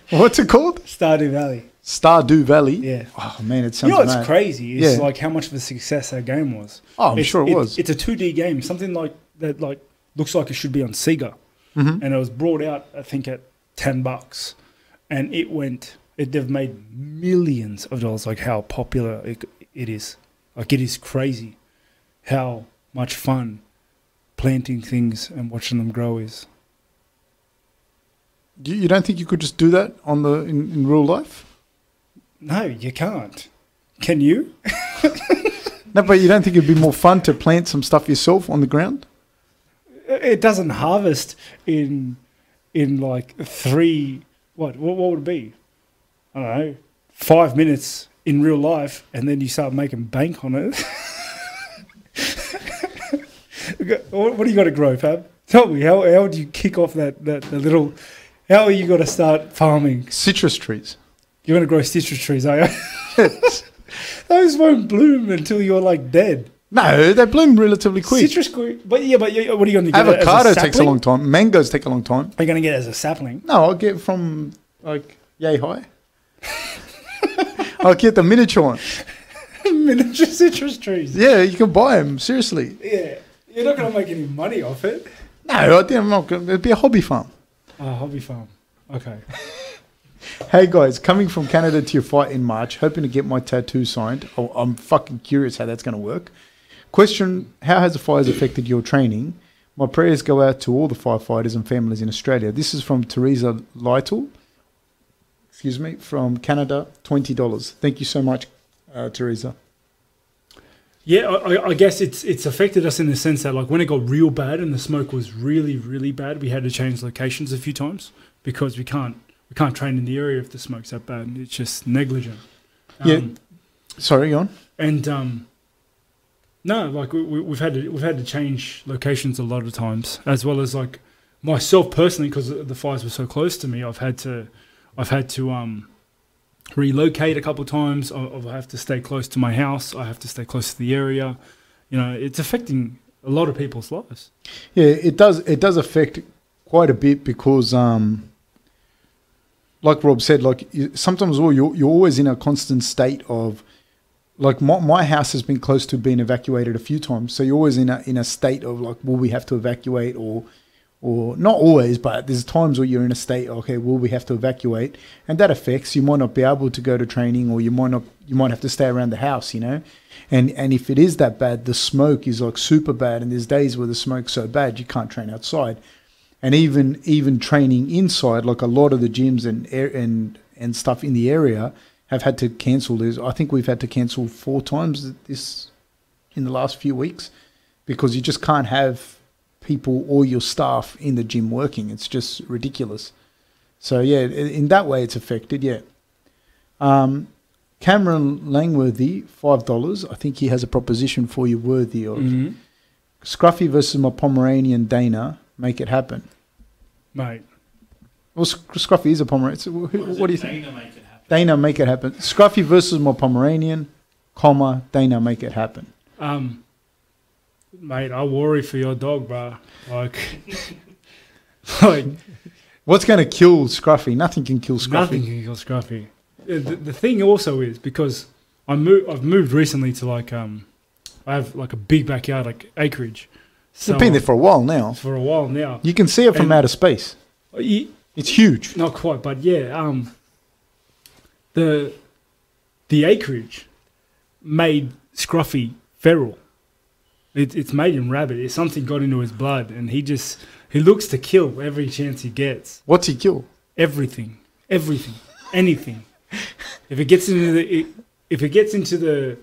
what's it called? Stardew Valley. Stardew Valley. Yeah. Oh man, it sounds. You know what's crazy is Yeah. like how much of a success that game was. Oh, I'm It's- sure it was. It's a 2D game, something like that. Like looks like it should be on Sega, Mhm. and it was brought out I think at ten bucks, and it went. It they've made millions of dollars. Like how popular it, it is. Like it is crazy, how much fun planting things and watching them grow is. You, you don't think you could just do that on the in, in real life? No, you can't. Can you? No, but you don't think it'd be more fun to plant some stuff yourself on the ground? It doesn't harvest in in like three. What what, what would it be? I don't know. Five minutes in real life, and then you start making bank on it. what, do you got to grow, Fab? Tell me how how do you kick off that that, that little? How are you going to start farming? Citrus trees. You're going to grow citrus trees, are you? Those won't bloom until you're like dead. No, they bloom relatively quick. Citrus, gre- but yeah, but you- what are you going to get? Avocado takes a long time. Mangoes take a long time. Are you going to get it as a sapling? No, I'll get from like yay high. I'll get the miniature one. Miniature citrus trees. Yeah, you can buy them. Seriously. Yeah, you're not going to make any money off it. No, I'm not. Gonna, it'd be a hobby farm. Oh, hobby farm. Okay. Hey guys, coming from Canada to your fight in March, hoping to get my tattoo signed. Oh, I'm fucking curious how that's going to work. Question How has the fires affected your training? My prayers go out to all the firefighters and families in Australia. This is from Teresa Lytle, excuse me, from Canada, $20. Thank you so much, uh, Teresa. Yeah, I, I- guess it's it's affected us in the sense that like when it got real bad and the smoke was really really bad, we had to change locations a few times because we can't we can't train in the area if the smoke's that bad. It's just negligent. Yeah. Um, Sorry, go on. and um, no, like we, we, we've had to we've had to change locations a lot of times, as well as like myself personally, because the fires were so close to me. I've had to I've had to um, relocate a couple of times. I, I have to stay close to my house. I have to stay close to the area. You know, it's affecting a lot of people's lives. Yeah, it does. It does affect quite a bit because, um, like Rob said, like sometimes well, you're you're always in a constant state of, like my my house has been close to being evacuated a few times, so you're always in a in a state of like, will we have to evacuate or, or not always, but there's times where you're in a state, okay, will we have to evacuate, and that affects you might not be able to go to training or you might not you might have to stay around the house, you know. And and if it is that bad, the smoke is like super bad, and there's days where the smoke's so bad you can't train outside, and even even training inside, like a lot of the gyms and and and stuff in the area have had to cancel. There's I think we've had to cancel four times this in the last few weeks because you just can't have people or your staff in the gym working. It's just ridiculous. So yeah, in that way, it's affected. Yeah. Um, Cameron Langworthy, five dollars. I think he has a proposition for you worthy of. Mhm. Scruffy versus my Pomeranian Dana. Make it happen. Mate, Well, Scruffy is a Pomeranian. So wh- what do it you think? Dana make it happen? Dana, make it happen. Scruffy versus my Pomeranian, comma Dana, make it happen. um, mate, I worry for your dog, bro. Like, like What's going to kill Scruffy? Nothing can kill Scruffy. Nothing can kill Scruffy. The, the thing also is because I moved, I've moved recently to like um, I have like a big backyard, like acreage. So You've been there for a while now. for a while now. You can see it from And- outer space. Ye- It's huge. Not quite, but yeah. Um, the the acreage made Scruffy feral. It, it's made him rabid. It's something got into his blood, and he just he looks to kill every chance he gets. What's he kill? everything, everything, anything. If it gets into the if it gets into the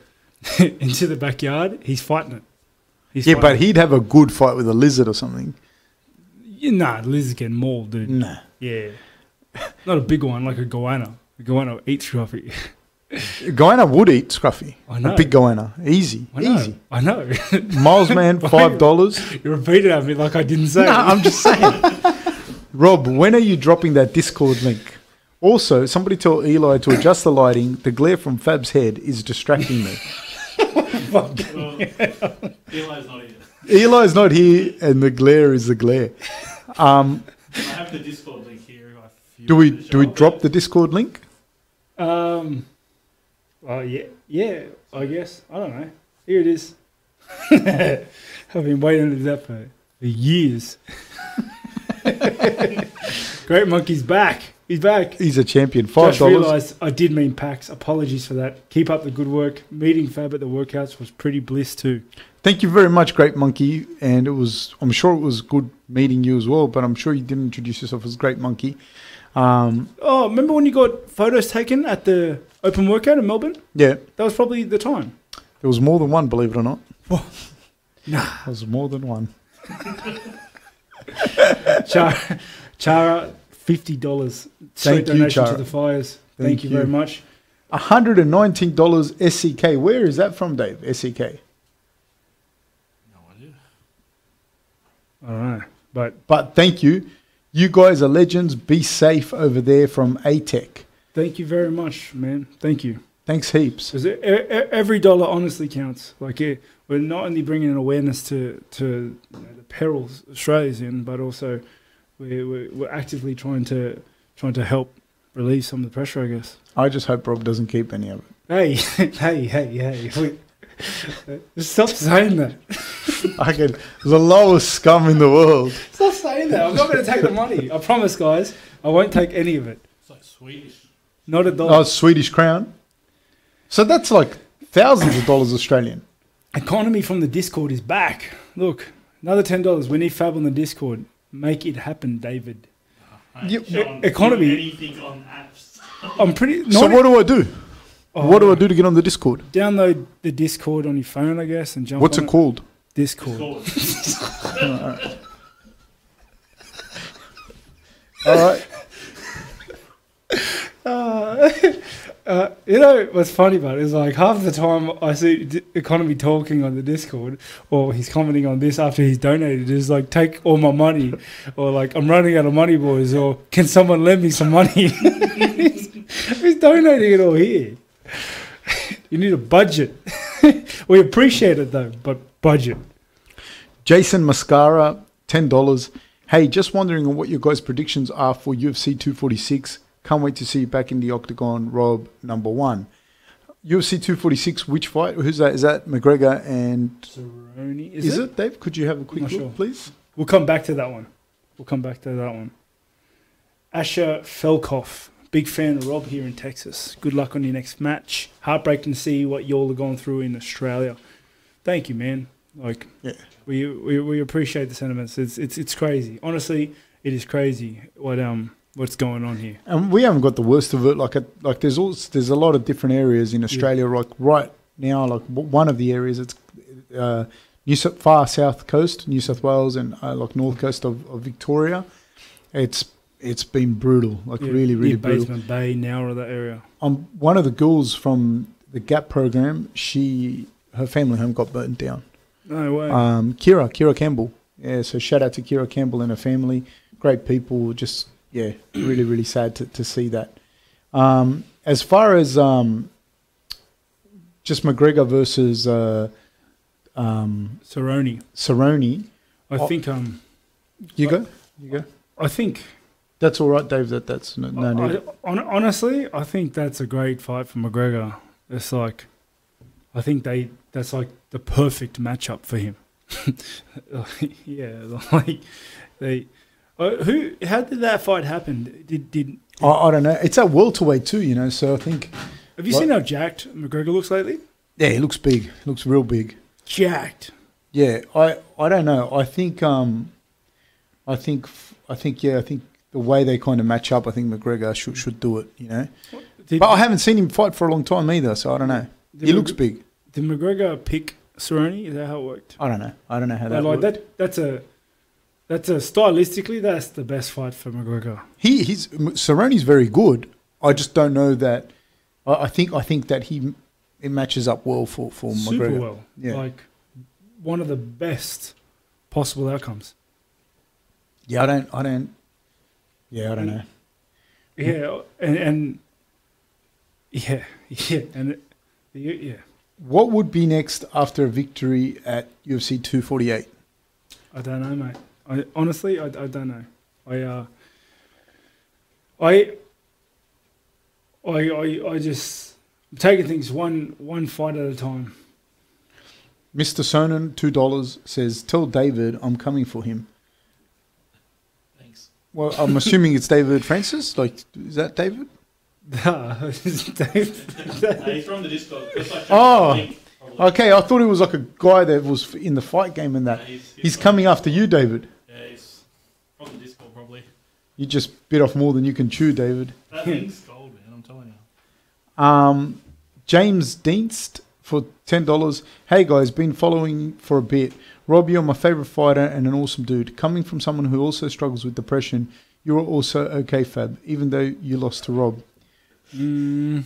into the backyard, he's fighting it. He's Yeah, but he'd have a good fight with a lizard or something. Yeah, nah, Liz is getting mauled, dude. Nah. Yeah, not a big one like a goanna. A goanna eats Scruffy. Goanna would eat Scruffy. I know. A big goanna. Easy. I know. Easy. I know. Miles man, five dollars. you repeated at me like I didn't say. No, it. I'm just saying. Rob, when are you dropping that Discord link? Also, somebody tell Eli to adjust the lighting. The glare from Fab's head is distracting me. Well, Eli's not here. Eli's not here, and the glare is the glare. Um, I have the Discord link here. if you do we do we drop there. the Discord link? Um. Oh yeah, yeah. I guess I don't know. Here it is. I've been waiting to do that for, for years. Great monkey's back. He's back. He's a champion. Five Just realised I did mean PAX. Apologies for that. Keep up the good work. Meeting Fab at the workouts was pretty bliss too. Thank you very much, Great Monkey. And it was, I'm sure it was good meeting you as well, but I'm sure you didn't introduce yourself as Great Monkey. Um, Oh, remember when you got photos taken at the open workout in Melbourne? yeah, That was probably the time. there was more than one, believe it or not. Nah. There was more than one. Chara, Chara fifty dollars. Thank you, donation Chara. to the fires. Thank, Thank you, you. very much. $119 SEK. Where is that from, Dave? SEK. No idea. I don't know, but But thank you. You guys are legends. Be safe over there from ATEC. thank you very much, man. Thank you. Thanks heaps. Because every dollar honestly counts. Like eh, we're not only bringing an awareness to to you know, the perils Australia's in, but also we're, we're we're actively trying to trying to help relieve some of the pressure. I guess. I just hope Rob doesn't keep any of it. Hey, hey, hey, hey! Wait. Stop saying that. I can, the lowest scum in the world. Stop saying that. I'm not going to take the money. I promise, guys. I won't take any of it. It's like Swedish. Not a dollar. Oh, Swedish crown. So that's like thousands of dollars Australian. Economy from the Discord is back. Look, another ten dollars. We need Fab on the Discord. Make it happen, David. I ain't You- economy- you Anything on apps. I'm pretty. so not- what do I do? oh, what do I do to get on the Discord? Download the Discord on your phone, I guess, and jump. What's on it called? Discord. Discord. All right. Uh, uh, you know what's funny about it is like half the time I see D- economy talking on the Discord or he's commenting on this after he's donated is like take all my money or like I'm running out of money, boys, or can someone lend me some money? he's, he's donating it all here. you need a budget. we appreciate it though, but budget. Jason Mascara, ten dollars. Hey, just wondering on what your guys' predictions are for UFC 246. Can't wait to see you back in the octagon, Rob. Number one. UFC 246. Which fight? Who's that? Is that McGregor and? Cerrone, is, Is, it? it? Dave? Could you have a quick look, sure. please? We'll come back to that one. We'll come back to that one. Asher Felkoff, big fan of Rob here in Texas. Good luck on your next match. Heartbreaking to see what y'all are going through in Australia. Thank you, man. Like, Yeah. we, we we appreciate the sentiments. It's it's it's crazy. Honestly, it is crazy what um what's going on here. And we haven't got the worst of it. Like, a, like there's also there's a lot of different areas in Australia. Like right now, like one of the areas it's uh, New South, far south coast, New South Wales, and uh, like north coast of, of Victoria. It's it's been brutal. Like Yeah, really, really near brutal. Batemans Bay, Nowra, that area. Um, one of the girls from the Gap program, she her family home got burnt down. No way. Um, Kira, Kira Campbell. Yeah, so shout out to Kira Campbell and her family. Great people. Just yeah, really, really sad to, to see that. Um, as far as um, just McGregor versus uh, um, Cerrone. Cerrone, I Oh. think um you go, you go. I think That's all right, Dave. That that's no, no need. I, hon- honestly, I think that's a great fight for McGregor. It's like, I think they that's like the perfect matchup for him. yeah, like they. Uh, who? How did that fight happen? Did did I, I don't know. It's at welterweight too, you know. So I think have you seen how jacked McGregor looks lately? yeah, he looks big. He looks real big. Jacked. Yeah, I, I don't know. I think um, I think I think yeah, I think the way they kind of match up, I think McGregor should should do it. You know, Did, but I haven't seen him fight for a long time either, so I don't know. He Mc- looks big. Did McGregor pick Cerrone? Is that how it worked? I don't know. I don't know how that. like works. that. That's a. That's a stylistically. That's the best fight for McGregor. He he's Cerrone's very good. I just don't know that. I, I think I think that he it matches up well for for Super McGregor. well. Yeah. Like one of the best possible outcomes. Yeah, I don't. I don't. Yeah, I don't know. Yeah, and, and yeah, yeah, and yeah, yeah. What would be next after a victory at UFC 248? I don't know, mate. I honestly, I, I don't know. I uh, I, I, I, I just I'm taking things one one fight at a time. Mr. Sonnen, two dollars, says, "Tell David I'm coming for him." Thanks. Well, I'm assuming it's David Francis. Like, is that David? Dave, Uh, he's from the Discord. Like Oh. Okay, I thought it was like a guy that was in the fight game and that. he's, He's from- coming after you, David. Yeah, from the Discord probably. You just bit off more than you can chew, David. That thing's gold, man. I'm telling you. Um, James Dienst for ten dollars. Hey guys, been following for a bit. Rob, you're my favorite fighter and an awesome dude. Coming from someone who also struggles with depression, you're also okay, Fab. Even though you lost to Rob. hmm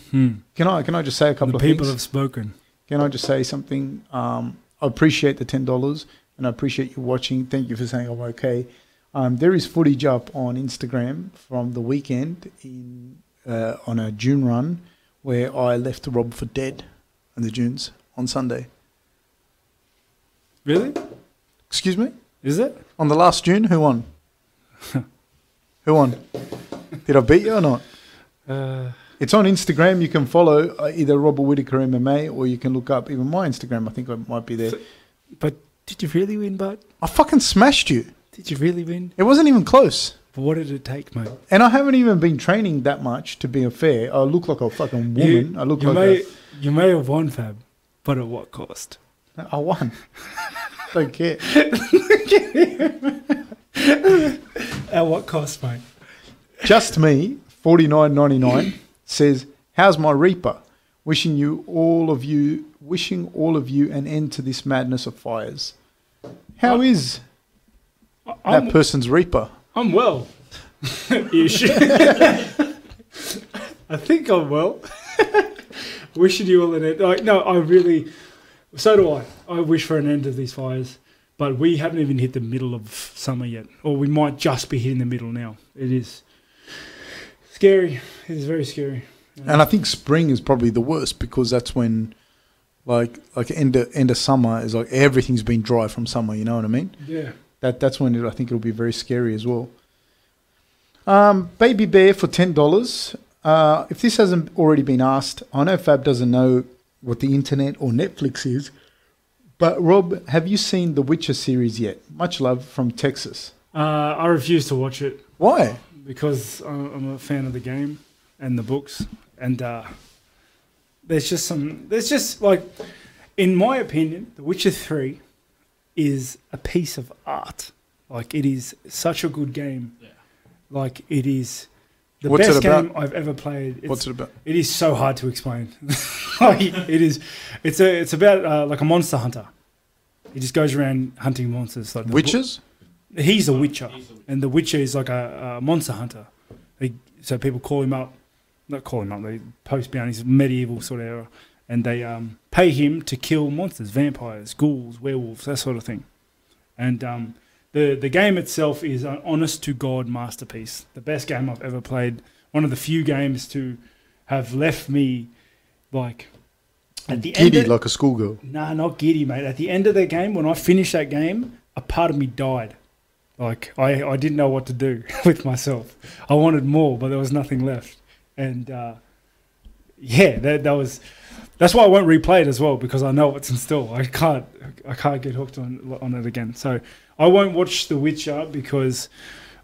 Can I can I just say a couple The of people things? have spoken. Can I just say something? Um, I appreciate the ten dollars and I appreciate you watching. Thank you for saying I'm okay. Um, there is footage up on Instagram from the weekend in uh, on a June run where I left the Rob for dead in the dunes on Sunday. Really? Excuse me? Is it? On the last June, who won? who won? Did I beat you or not? Uh, It's on Instagram. You can follow uh, either Robert Whittaker MMA or you can look up even my Instagram. I think I might be there. but did you really win, Bud? I fucking smashed you. Did you really win? It wasn't even close. What did it take, mate? And I haven't even been training that much to be fair. I look like a fucking woman. You, I look you like may you may have won, Fab, but at what cost? I won. Don't care. At what cost, mate? Just me, forty nine ninety nine says, "How's my Reaper? Wishing you all of you, wishing all of you an end to this madness of fires. How is I- I'm, that person's Reaper? I'm well. Ish. I think I'm well. Wishing you all an end. Like, no, I really. So do I. I wish for an end to these fires, but we haven't even hit the middle of summer yet, or we might just be hitting the middle now. It is scary. It is very scary. And I think spring is probably the worst because that's when, like, like end of, end of summer is like everything's been dry from summer. You know what I mean? Yeah. That that's when it, I think it'll be very scary as well. Um, Baby Bear for ten dollars. Uh, if this hasn't already been asked, I know Fab doesn't know what the internet or Netflix is, but Rob, have you seen the Witcher series yet? Much love from Texas. Uh, I refuse to watch it Why? because I'm a fan of the game and the books, and uh, there's just some. There's just like, in my opinion, The Witcher Three is a piece of art. Like it is such a good game. Yeah. Like it is the What's best game I've ever played. It's, What's it about? It is so hard to explain. like, it is. It's a. It's about uh, like a monster hunter. He just goes around hunting monsters. Like the Witches? book- He's a witcher, He's a- and the witcher is like a, a monster hunter. He, so people call him up, not call him up. They post bounties, medieval sort of era, and they um, pay him to kill monsters, vampires, ghouls, werewolves, that sort of thing. And um, the the game itself is an honest to god masterpiece. The best game I've ever played. One of the few games to have left me like at the end. Giddy Of, like a schoolgirl. Nah, not giddy, mate. At the end of the game, when I finished that game, a part of me died. Like I, I didn't know what to do with myself. I wanted more, but there was nothing left. And uh, yeah, that that was. That's why I won't replay it as well because I know it's in store. I can't, I can't get hooked on on it again. So I won't watch The Witcher because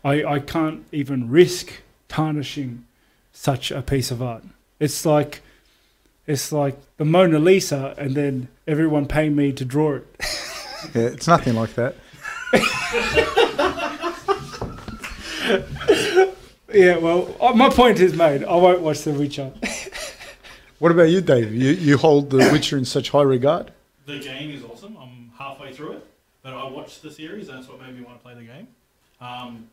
I I can't even risk tarnishing such a piece of art. It's like it's like the Mona Lisa, and then everyone paying me to draw it. Yeah, it's nothing like that. Yeah, well, uh, my point is made. I won't watch The Witcher. What about you, Dave? You you hold the Witcher in such high regard? The game is awesome. I'm halfway through it, but I watched the series, and that's what made me want to play the game. Um,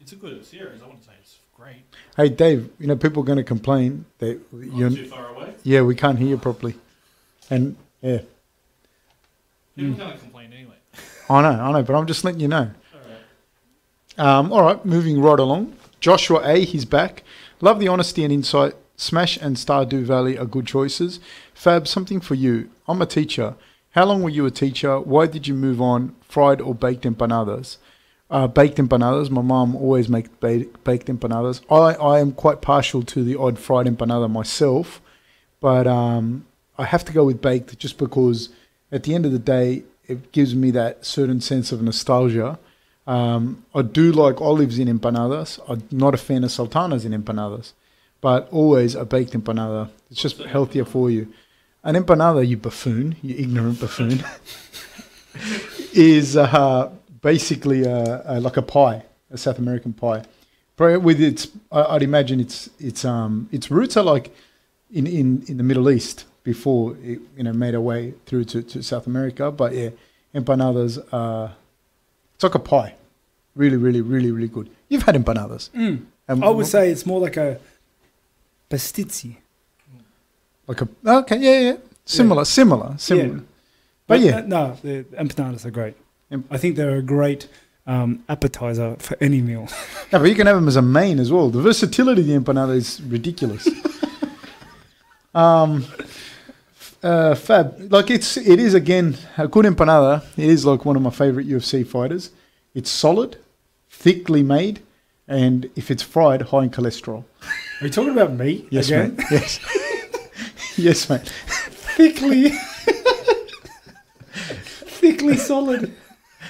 it's a good series. I wouldn't say it's great. Hey, Dave. You know people are going to complain that Not you. too far away. Yeah, we can't hear you properly. And yeah, People are going to complain anyway. I know, I know, but I'm just letting you know. All right. Um, all right, moving right along. Joshua A, he's back. Love the honesty and insight. Smash and Stardew Valley are good choices. Fab, something for you. I'm a teacher. How long were you a teacher? Why did you move on? Fried or baked empanadas? Uh, baked empanadas. My mum always makes ba- baked empanadas. I, I am quite partial to the odd fried empanada myself, but um, I have to go with baked just because at the end of the day, it gives me that certain sense of nostalgia. Um, I do like olives in empanadas. I'm not a fan of sultanas in empanadas, but always a baked empanada. It's just healthier for you. An empanada, you buffoon, you ignorant buffoon, is uh, basically a, a, like a pie, a South American pie. With its, I'd imagine its its um its roots are like in, in, in the Middle East before it you know made our way through to, to South America. But yeah, empanadas are it's like a pie, really, really, really, really good. You've had empanadas. Mm. Um, I would say it's more like a pastizzi. like a okay, yeah, yeah, similar, similar, similar. Yeah. But yeah. uh, no, the empanadas are great. Em- I think they're a great um, appetizer for any meal. No, but you can have them as a main as well. The versatility of the empanada is ridiculous. um, uh, Fab, like it's it is again a good empanada. It is like one of my favorite UFC fighters. It's solid, thickly made, and if it's fried, high in cholesterol. Are you talking about meat? Yes, again? mate. Yes, yes, mate. Thickly, thickly solid.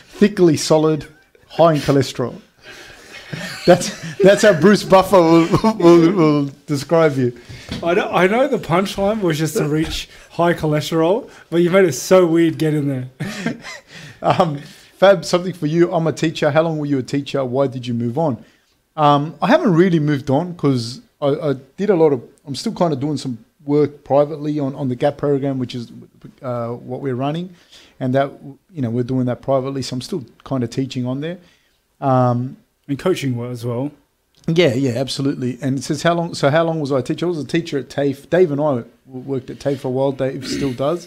Thickly solid, high in cholesterol. that's that's how Bruce Buffer will, will, will describe you. I know, I know the punchline was just to reach high cholesterol, but you made it so weird getting there. Um, Fab, something for you. I'm a teacher. How long were you a teacher? Why did you move on? Um, I haven't really moved on because I, I did a lot of. I'm still kind of doing some work privately on, on the GAP program, which is uh, what we're running, and that you know we're doing that privately. So I'm still kind of teaching on there. Um, And coaching well as well. yeah, yeah, absolutely. And it says how long? So how long was I a teacher? I was a teacher at TAFE. Dave and I worked at TAFE for a while. Dave still does,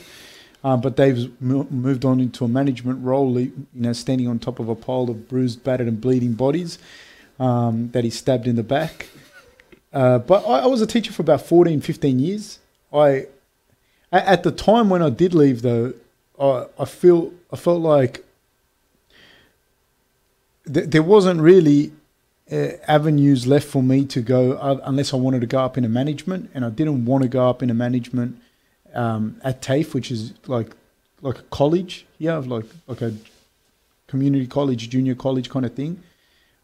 uh, but Dave's mo- moved on into a management role. You know, standing on top of a pile of bruised, battered, and bleeding bodies um, that he stabbed in the back. Uh, but I, I was a teacher for about 14, 15 years. I at the time when I did leave, though, I, I feel I felt like th- there wasn't really uh, avenues left for me to go uh, unless I wanted to go up in a management, and I didn't want to go up in a management um, at TAFE, which is like like a college, yeah, like like a community college, junior college kind of thing.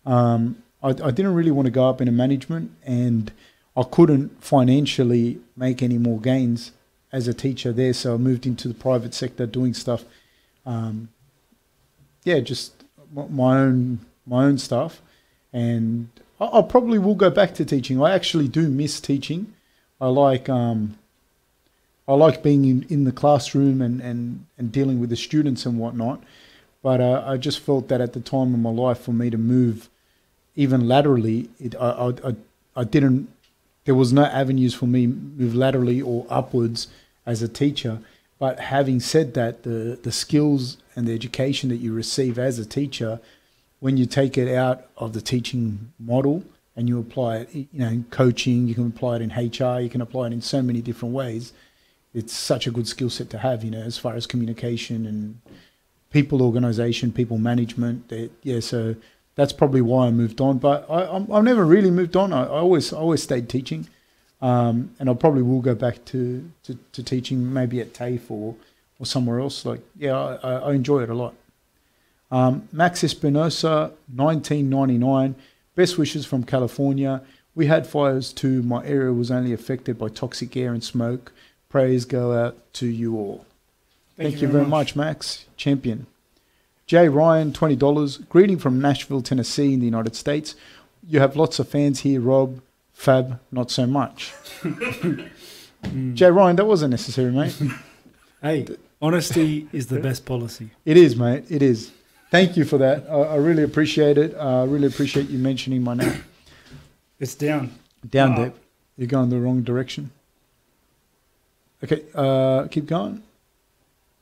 Um, I, I didn't really want to go up in a management, and I couldn't financially make any more gains as a teacher there, so I moved into the private sector doing stuff. Um, yeah, just my own my own stuff and I, I probably will go back to teaching. I actually do miss teaching. I like um, I like being in, in the classroom and, and, and dealing with the students and whatnot. But uh, I just felt that at the time of my life, for me to move even laterally, it, I, I, I, didn't. There was no avenues for me move laterally or upwards as a teacher. But having said that, the the skills and the education that you receive as a teacher when you take it out of the teaching model and you apply it, you know, in coaching, you can apply it in HR, you can apply it in so many different ways. It's such a good skill set to have, you know, as far as communication and people organization, people management. That, yeah, so that's probably why I moved on. But I, I'm, I've never really moved on. I, I always, I always stayed teaching, um, and I probably will go back to, to, to teaching, maybe at TAFE or or somewhere else. Like, yeah, I, I enjoy it a lot. Um, Max Espinosa, 1999. Best wishes from California. We had fires too. My area was only affected by toxic air and smoke. Praise go out to you all. Thank, you, very much. Max. Champion. Jay Ryan, $20. Greeting from Nashville, Tennessee, in the United States. You have lots of fans here, Rob. Fab, not so much. Mm. Jay Ryan, that wasn't necessary, mate. Hey, honesty is the best policy. It is, mate. It is. Thank you for that. I, I really appreciate it. I really appreciate you mentioning my name. It's down. Down there. You're going the wrong direction. Okay, uh, keep going.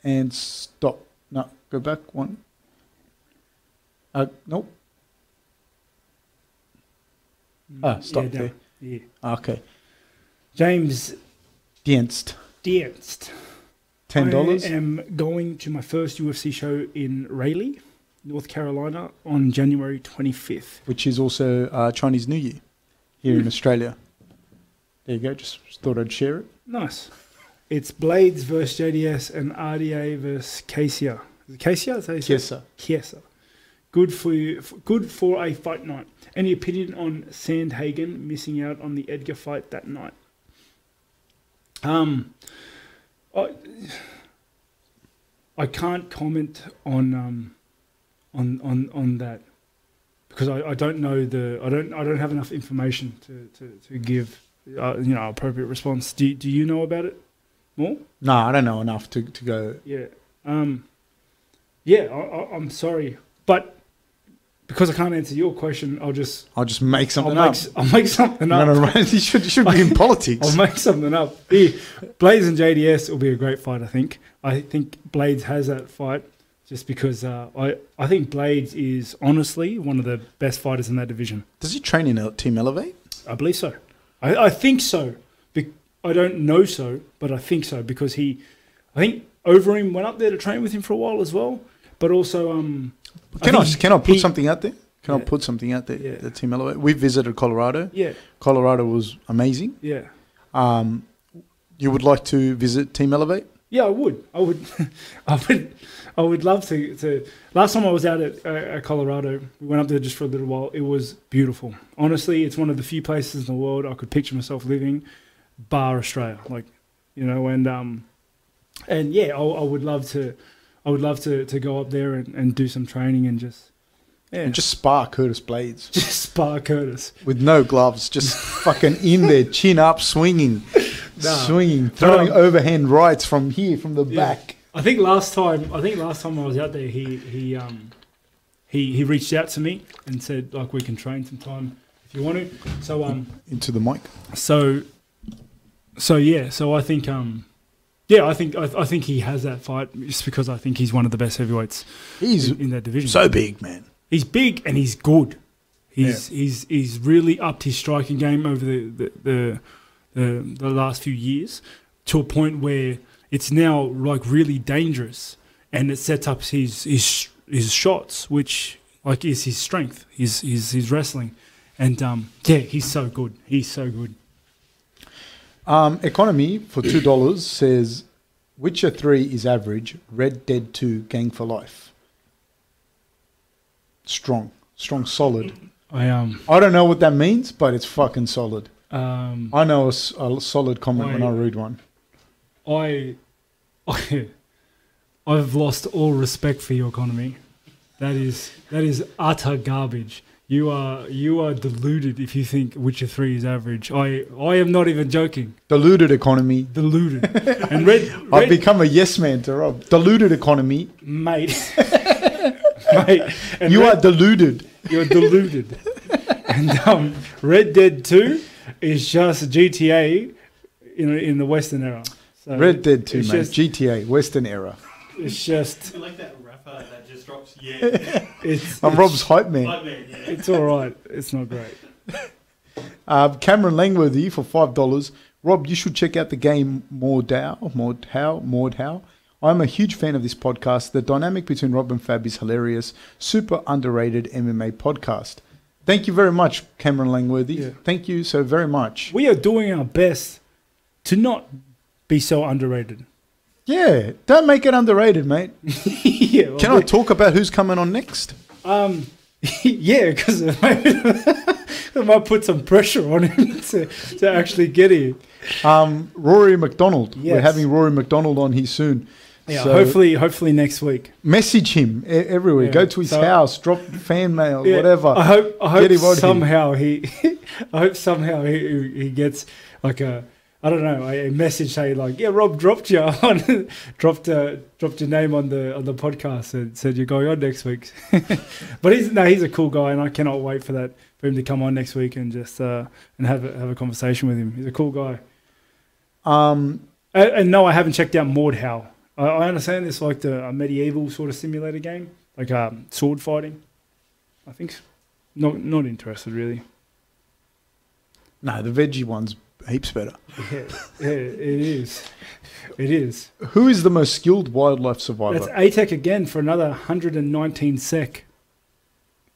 And stop. No, go back one. Uh, nope. Ah, stop Mm, Yeah, there. Yeah. Okay. James Dienst. Dienst. Ten dollars. I am going to my first UFC show in Raleigh, North Carolina, on January 25th. Which is also uh, Chinese New Year here in Australia. There you go. Just thought I'd share it. Nice. It's Blaydes versus JDS and RDA versus Chiesa. Is it? Is that how Good for you, good for a fight night. Any opinion on Sandhagen missing out on the Edgar fight that night? Um, I, I can't comment on um, on on on that because I, I don't know the I don't I don't have enough information to to, to give uh, you know appropriate response. Do do you know about it more? No, I don't know enough to, to go. Yeah. Um, yeah, I, I, I'm sorry, but because I can't answer your question, I'll just I'll just make I'll something make, up. I'll make something No, up. no, right. You should, you should be in politics. I'll make something up. Yeah. Blaydes and JDS will be a great fight. I think. I think Blaydes has that fight just because uh, I I think Blaydes is honestly one of the best fighters in that division. Does he train in Team Elevate? I believe so. I, I think so. Be- I don't know so, but I think so because he, I think Overeem went up there to train with him for a while as well. But also, um, Can I, think can I put he- something out there? Can I put something out there? Yeah. The Team Elevate. We visited Colorado. yeah, Colorado was amazing. yeah. Um, you would like to visit Team Elevate? Yeah, I would. I would. I would. I would love to. To last time I was out at, uh, at Colorado, we went up there just for a little while. It was beautiful. Honestly, it's one of the few places in the world I could picture myself living, bar Australia. Like, you know, and um, and yeah, I, I would love to. I would love to, to go up there and, and do some training and just yeah, And just spar Curtis Blaydes just spar Curtis. with no gloves, just fucking in there, chin up, swinging, Nah. swinging, throwing Um, overhand rights from here, from the Yeah. back. I think last time I think last time I was out there, he he um he he reached out to me and said like we can train sometime if you want to. So um Into the mic. so so yeah so I think um yeah I think I, I think he has that fight just because I think he's one of the best heavyweights He's in, in that division. so big, man. he's big and he's good. He's he's he's really upped his striking game over the the, the the the last few years to a point where it's now like really dangerous and it sets up his his his shots which like is his strength his his his wrestling and um yeah he's so good he's so good Um, economy for two dollars says Witcher three is average. Red Dead two Gang for Life. Strong, strong, solid. I um I don't know what that means, but it's fucking solid. um I know a solid comment when I read one. I, I, I've lost all respect for your economy. That is that is utter garbage. You are you are deluded if you think Witcher Three is average. I I am not even joking. Deluded economy. Deluded. and red, I've become a yes man to Rob. Deluded economy. mate, mate. And you red, are deluded. you're deluded. and um, Red Dead Two is just GTA in in the Western era. So Red Dead 2, mate. just- GTA, Western era. It's just I like that rapper that just drops. Yeah, it's. I'm it's- Rob's hype man. I mean, yeah. It's all right. It's not great. Uh, Cameron Langworthy for five dollars. Rob, you should check out the game Mordau. Mordhau. Mordhau. I'm a huge fan of this podcast. The dynamic between Rob and Fab is hilarious. Super underrated MMA podcast. Thank you very much, Cameron Langworthy. Yeah. Thank you so very much. We are doing our best to not be so underrated. Yeah, don't make it underrated, mate. yeah. Can I talk about who's coming on next? Um. yeah, because it might, it might put some pressure on him to, to actually get here. Um, Rory MacDonald. We're having Rory MacDonald on here soon. Yeah. So- hopefully, hopefully next week. Message him everywhere. Yeah, Go to his so- house, drop fan mail, Yeah, whatever. I hope. I hope Get him here. somehow he. I hope somehow he he gets like a. I don't know a, a message saying like, yeah, Rob dropped you on, dropped uh, dropped your name on the on the podcast and said you're going on next week. but he's no, he's a cool guy, and I cannot wait for that for him to come on next week and just uh, and have a, have a conversation with him. He's a cool guy. Um, And, and no, I haven't checked out Mordhau. I, I understand it's like the a medieval sort of simulator game, like um, sword fighting. I think not not interested really. no, the veggie one's heaps better. Yeah, yeah, it is. It is. Who is the most skilled wildlife survivor? That's ATEC again for another 119 sec.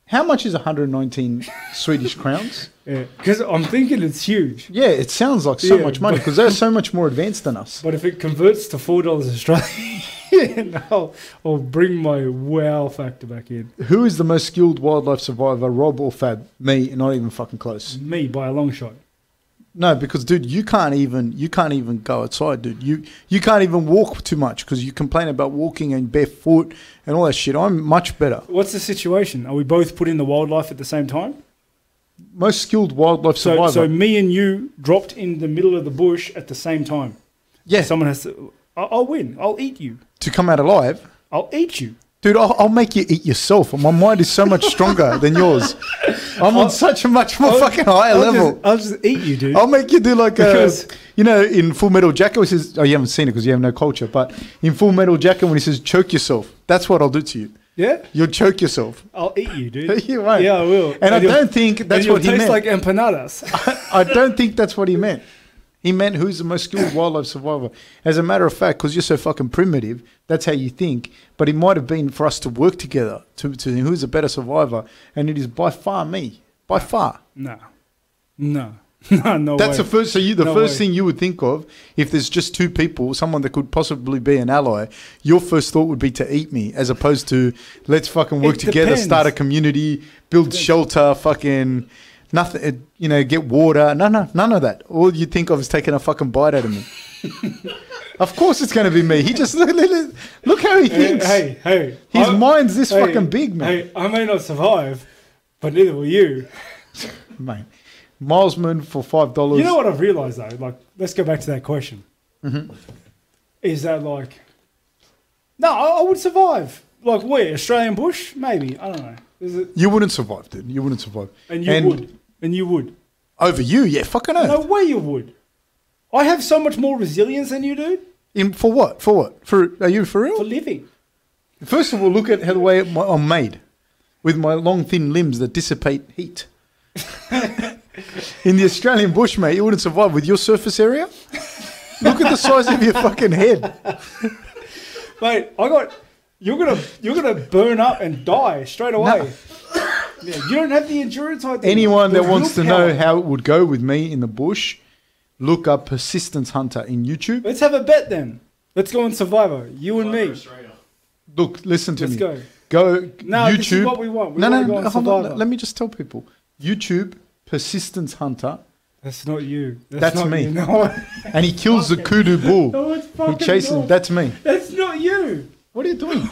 How much is 119 Swedish crowns? Yeah, because I'm thinking it's huge. Yeah, it sounds like so Yeah, much money because they're so much more advanced than us. But if it converts to four dollars Australian, I'll, I'll bring my wow factor back in. Who is the most skilled wildlife survivor, Rob or Fab? Me, not even fucking close. Me by a long shot. No, because dude, you can't even you can't even go outside, dude. You you can't even walk too much because you complain about walking and barefoot and all that shit. I'm much better. What's the situation? Are we both put in the wildlife at the same time? Most skilled wildlife So, survivor. so me and you dropped in the middle of the bush at the same time. yeah, Someone has to. I'll, I'll win. I'll eat you. to come out alive. I'll eat you. Dude, I'll, I'll make you eat yourself. My mind is so much stronger than yours. I'm on such a much more I'll- fucking higher I'll level. Just, I'll just eat you, dude. I'll make you do like a, Because- you know, in Full Metal Jacket, which is, oh, you haven't seen it because you have no culture, but in Full Metal Jacket, when he says choke yourself, that's what I'll do to you. yeah, You'll choke yourself. I'll eat you, dude. you won't. Yeah, I will. And I don't think and that's what he taste meant. like empanadas. I don't think that's what he meant. He meant who's the most skilled wildlife survivor. As a matter of fact, because you're so fucking primitive, that's how you think. But it might have been for us to work together to, to who's a better survivor, and it is by far me. By far. no, no. no, no That's way. the first. So you, the No first way. thing you would think of if there's just two people, someone that could possibly be an ally. Your first thought would be to eat me, as opposed to let's fucking work It together, depends. start a community, build shelter, fucking nothing. You know, get water. No, no, none of that. All you think of is taking a fucking bite out of me. of course, it's going to be me. He just look, look, look how he thinks. hey, hey. His I- mind's this hey, fucking big, man. Hey, I may not survive, but neither will you. Mate, Milesman for five dollars. You know what I've realised though? Like, let's go back to that question. Mm-hmm. Is that like, no, I, I would survive. Like where? Australian bush? Maybe. I don't know. Is it? You wouldn't survive, dude. You wouldn't survive. And you And- would. And you would. Over you, yeah, fucking oath. No way you would. I have so much more resilience than you do In for what? For what? For are you for real? for living. First of all, look at how the way I'm made, with my long, thin limbs that dissipate heat. In the Australian bush, mate, you wouldn't survive with your surface area. Look at the size of your fucking head. Mate, I got. You're gonna you're gonna burn up and die straight away. Yeah, you don't have the endurance I do. Anyone The that wants to know how it would go with me in the bush, look up Persistence Hunter in YouTube. Let's have a bet then. Let's go on Survivor. You and Fly me. Australia. Look, listen to Let's me. go. Go No, YouTube. this is what we want. We no, wanna no, go on hold on. Let me just tell people. YouTube Persistence Hunter, That's not you. That's not me. You. No, and he kills the kudu bull. no, it's He chases him. not. That's me. That's not you. What are you doing?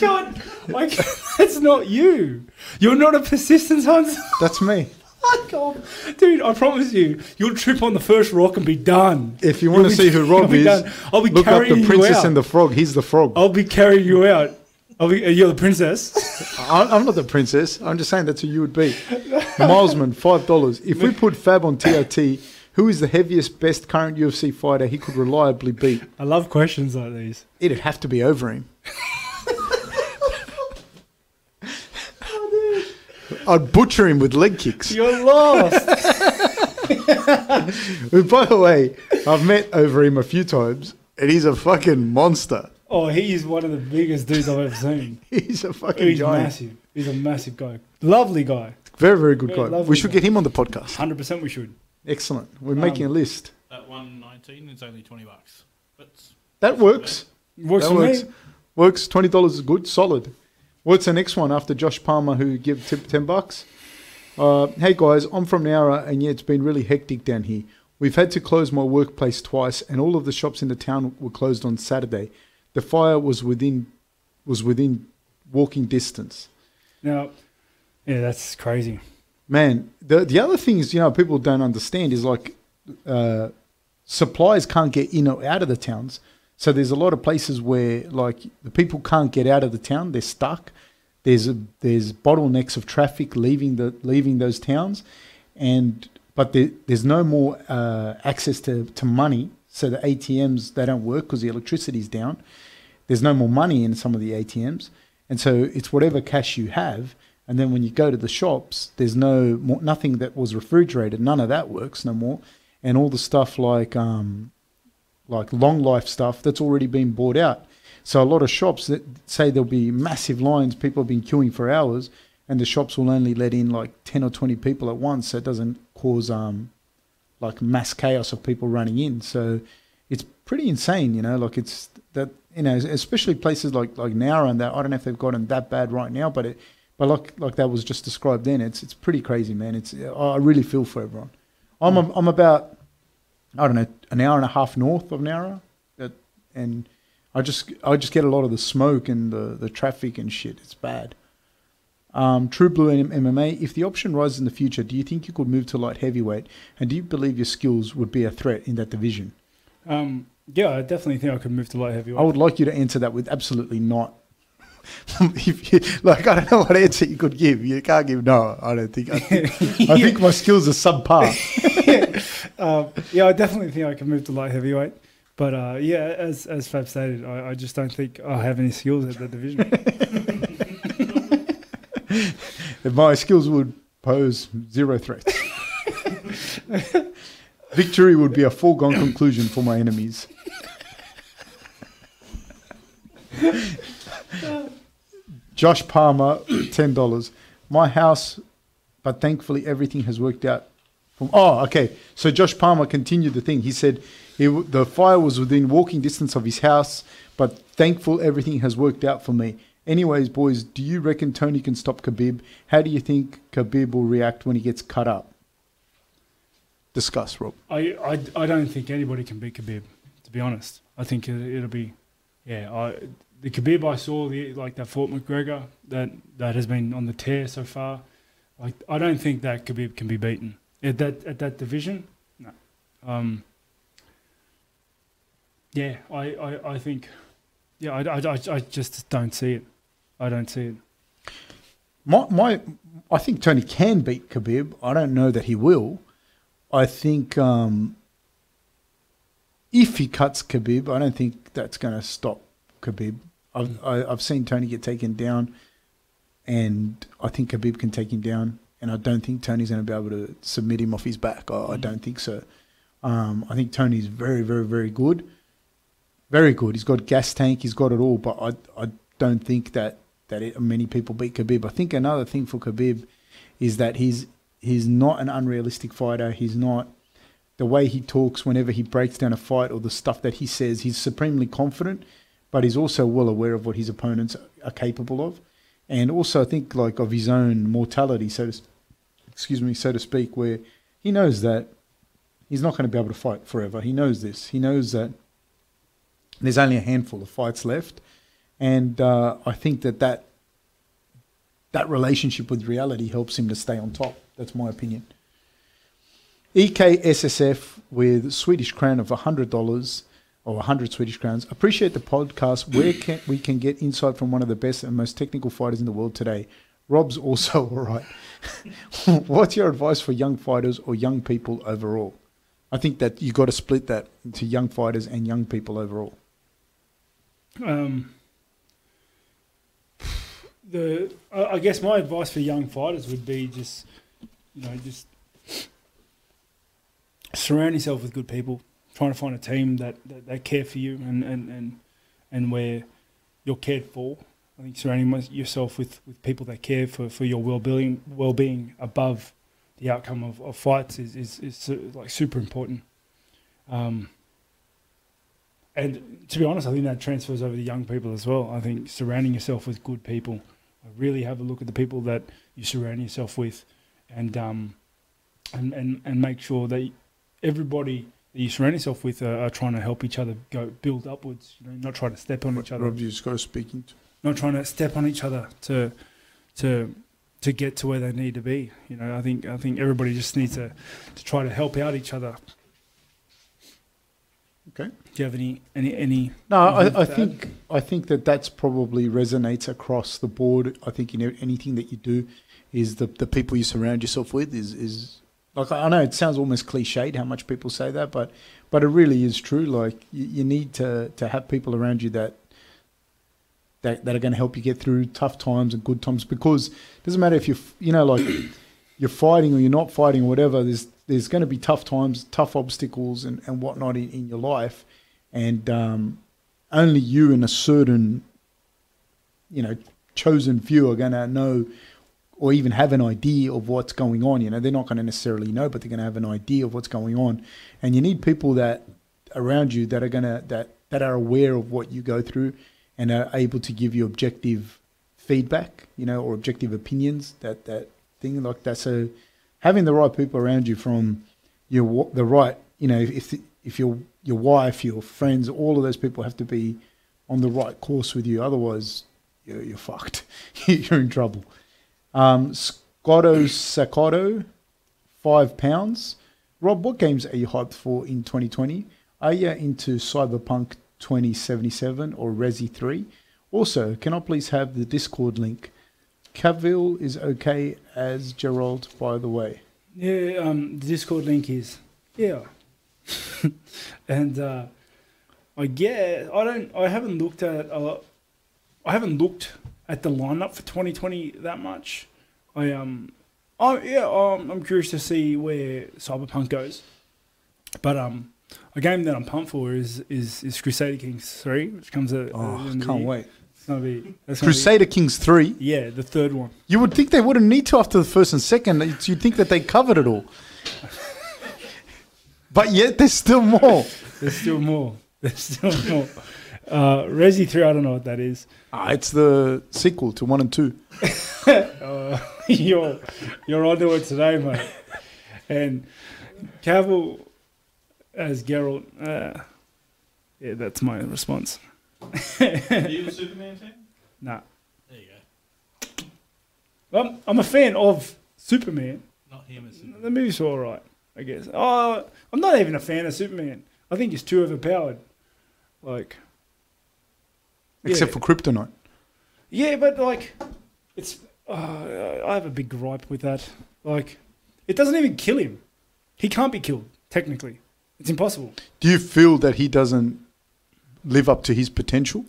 God, I can't- that's not you. You're not a persistence hunter. That's me. Fuck off. Dude, I promise you, you'll trip on the first rock and be done. If you You'll want to be- see who Rob is, done. I'll be look up the princess and the frog. He's the frog. I'll be carrying you out. I'll be, uh, you're the princess. I'm not the princess. I'm just saying that's who you would be. Milesman, five dollars. If we put Fab on TRT, who is the heaviest, best current UFC fighter he could reliably beat? I love questions like these. It'd have to be Overeem. I'd butcher him with leg kicks. You're lost. By the way, I've met Overeem a few times, and he's a fucking monster. oh, he's one of the biggest dudes I've ever seen. He's a fucking He's giant. massive. He's a massive guy. Lovely guy. Very, very good Very guy. We should guy. get him on the podcast. 100% we should. Excellent. We're Um, making a list. That 119 is only 20 bucks. But That works. Works that for works. me. Works. Twenty dollars is good. Solid. What's the next one after Josh Palmer, who give tip ten bucks? Uh, hey guys, I'm from Nowra, and yeah, it's been really hectic down here. We've had to close my workplace twice, and all of the shops in the town were closed on Saturday. The fire was within was within walking distance. Now, yeah, that's crazy. Man, the the other thing is, you know, people don't understand is like uh, supplies can't get in or out of the towns. So there's a lot of places where like the people can't get out of the town; they're stuck. There's a, there's bottlenecks of traffic leaving the leaving those towns, and but there, there's no more uh, access to, to money. So the ATMs they don't work because the electricity's down. There's no more money in some of the ATMs, and so it's whatever cash you have. And then when you go to the shops, there's no more, nothing that was refrigerated. None of that works no more, and all the stuff like um, like long life stuff that's already been bought out. So a lot of shops that say there'll be massive lines, people have been queuing for hours, and the shops will only let in like ten or twenty people at once, so it doesn't cause um, like mass chaos of people running in. So it's pretty insane, you know. Like it's that you know, especially places like like Nowra and that. I don't know if they've gotten that bad right now, but it, but like like that was just described then. It's it's pretty crazy, man. It's I really feel for everyone. I'm a, I'm about I don't know an hour and a half north of Nowra, and I just I just get a lot of the smoke and the the traffic and shit. It's bad. Um, True Blue M- MMA. If the option rises in the future, do you think you could move to light heavyweight? And do you believe your skills would be a threat in that division? Um, yeah, I definitely think I could move to light heavyweight. I would like you to answer that with absolutely not. if you, like I don't know what answer you could give. You can't give no. I don't think. I think, I think my skills are subpar. um, yeah, I definitely think I can move to light heavyweight. But uh, yeah, as as Fab stated, I, I just don't think I have any skills at that division. If my skills would pose zero threats. Victory would be a foregone conclusion for my enemies. Josh Palmer, ten dollars. My house, but thankfully everything has worked out From, oh, okay. So Josh Palmer continued the thing. He said he, the fire was within walking distance of his house, but thankful everything has worked out for me. Anyways, boys, do you reckon Tony can stop Khabib? How do you think Khabib will react when he gets cut up? Discuss, Rob. I, I, I don't think anybody can beat Khabib. To be honest, I think it, it'll be, yeah. I, the Khabib I saw, the, like that fought McGregor, that that has been on the tear so far. Like I don't think that Khabib can be beaten at that at that division. No. Um. Yeah, I, I, I think, yeah, I, I, I, I just don't see it. I don't see it. My, my, I think Tony can beat Khabib. I don't know that he will. I think um, if he cuts Khabib, I don't think that's going to stop Khabib. I've I, I've seen Tony get taken down, and I think Khabib can take him down. And I don't think Tony's going to be able to submit him off his back. I, I don't think so. Um, I think Tony's very, very, very good. Very good. He's got gas tank. He's got it all. But I, I don't think that that it, many people beat Khabib. I think another thing for Khabib is that he's he's not an unrealistic fighter. He's not the way he talks whenever he breaks down a fight or the stuff that he says. He's supremely confident, but he's also well aware of what his opponents are capable of, and also I think like of his own mortality, so to excuse me, so to speak, where he knows that he's not going to be able to fight forever. He knows this. He knows that there's only a handful of fights left, and uh, I think that that that relationship with reality helps him to stay on top. That's my opinion. EKSSF with Swedish crown of $100 or 100 Swedish crowns. Appreciate the podcast. Where can we can get insight from one of the best and most technical fighters in the world today? Rob's also all right. What's your advice for young fighters or young people overall? I think that you've got to split that into young fighters and young people overall. Um, the I guess my advice for young fighters would be just you know just surround yourself with good people. Trying to find a team that, that, that care for you and, and, and, and where you're cared for. I think surrounding yourself with, with people that care for, for your well being well being above the outcome of, of fights is, is, is like super important. Um, and to be honest, I think that transfers over to young people as well. I think surrounding yourself with good people, really have a look at the people that you surround yourself with, and um, and, and and make sure that everybody that you surround yourself with are, are trying to help each other go build upwards. You know, not trying to step on each other, Rob, you just got to speak into. Not trying to step on each other to to to get to where they need to be. You know, I think I think everybody just needs to to try to help out each other. Okay. Do you have any any any? No, I, I think I think that that's probably resonates across the board. I think in anything that you do, is the the people you surround yourself with is is like I know it sounds almost cliched how much people say that, but but it really is true. Like you, you need to to have people around you that that that are going to help you get through tough times and good times because it doesn't matter if you are you know like you're fighting or you're not fighting or whatever. There's there's going to be tough times, tough obstacles, and, and whatnot in, in your life, and um, only you and a certain, you know, chosen few are going to know or even have an idea of what's going on. You know, they're not going to necessarily know, but they're going to have an idea of what's going on, and you need people that around you that are going to that that are aware of what you go through and are able to give you objective feedback, you know, or objective opinions. That that thing like that. So having the right people around you from your the right, you know, if if your your wife, your friends, all of those people have to be on the right course with you. Otherwise, you're, you're fucked. you're in trouble. Um, Scotto Sacotto, five pounds. Rob, what games are you hyped for in 2020? Are you into Cyberpunk 2077 or Resi 3? Also, can I please have the Discord link? Cavill is okay as Geralt, by the way. Yeah, um, the Discord link is yeah, and uh, I get I don't I haven't looked at uh, I haven't looked at the lineup for 2020 that much. I um oh yeah um, I'm curious to see where Cyberpunk goes, but um a game that I'm pumped for is is, is Crusader Kings 3, which comes out. Oh, at the end of the can't year. wait. It's gonna be gonna be- Crusader Kings 3. yeah, the third one. You would think they wouldn't need to after the first and second. You'd think that they covered it all. But yet there's still more. There's still more. There's still more. Uh, Resi 3, I don't know what that is. Ah, it's the sequel to one and two. Uh, you're, you're onto it today, mate. And Cavill as Geralt, uh, yeah, that's my response. Are you a Superman fan? Nah. There you go. I'm, I'm a fan of Superman. Not him as Superman. The movie's all right, I guess. Oh, I'm not even a fan of Superman. I think he's too overpowered. Like, Except Yeah. for Kryptonite. yeah, but like, it's. Uh, I have a big gripe with that. Like, it doesn't even kill him. He can't be killed technically. It's impossible. Do you feel that he doesn't live up to his potential?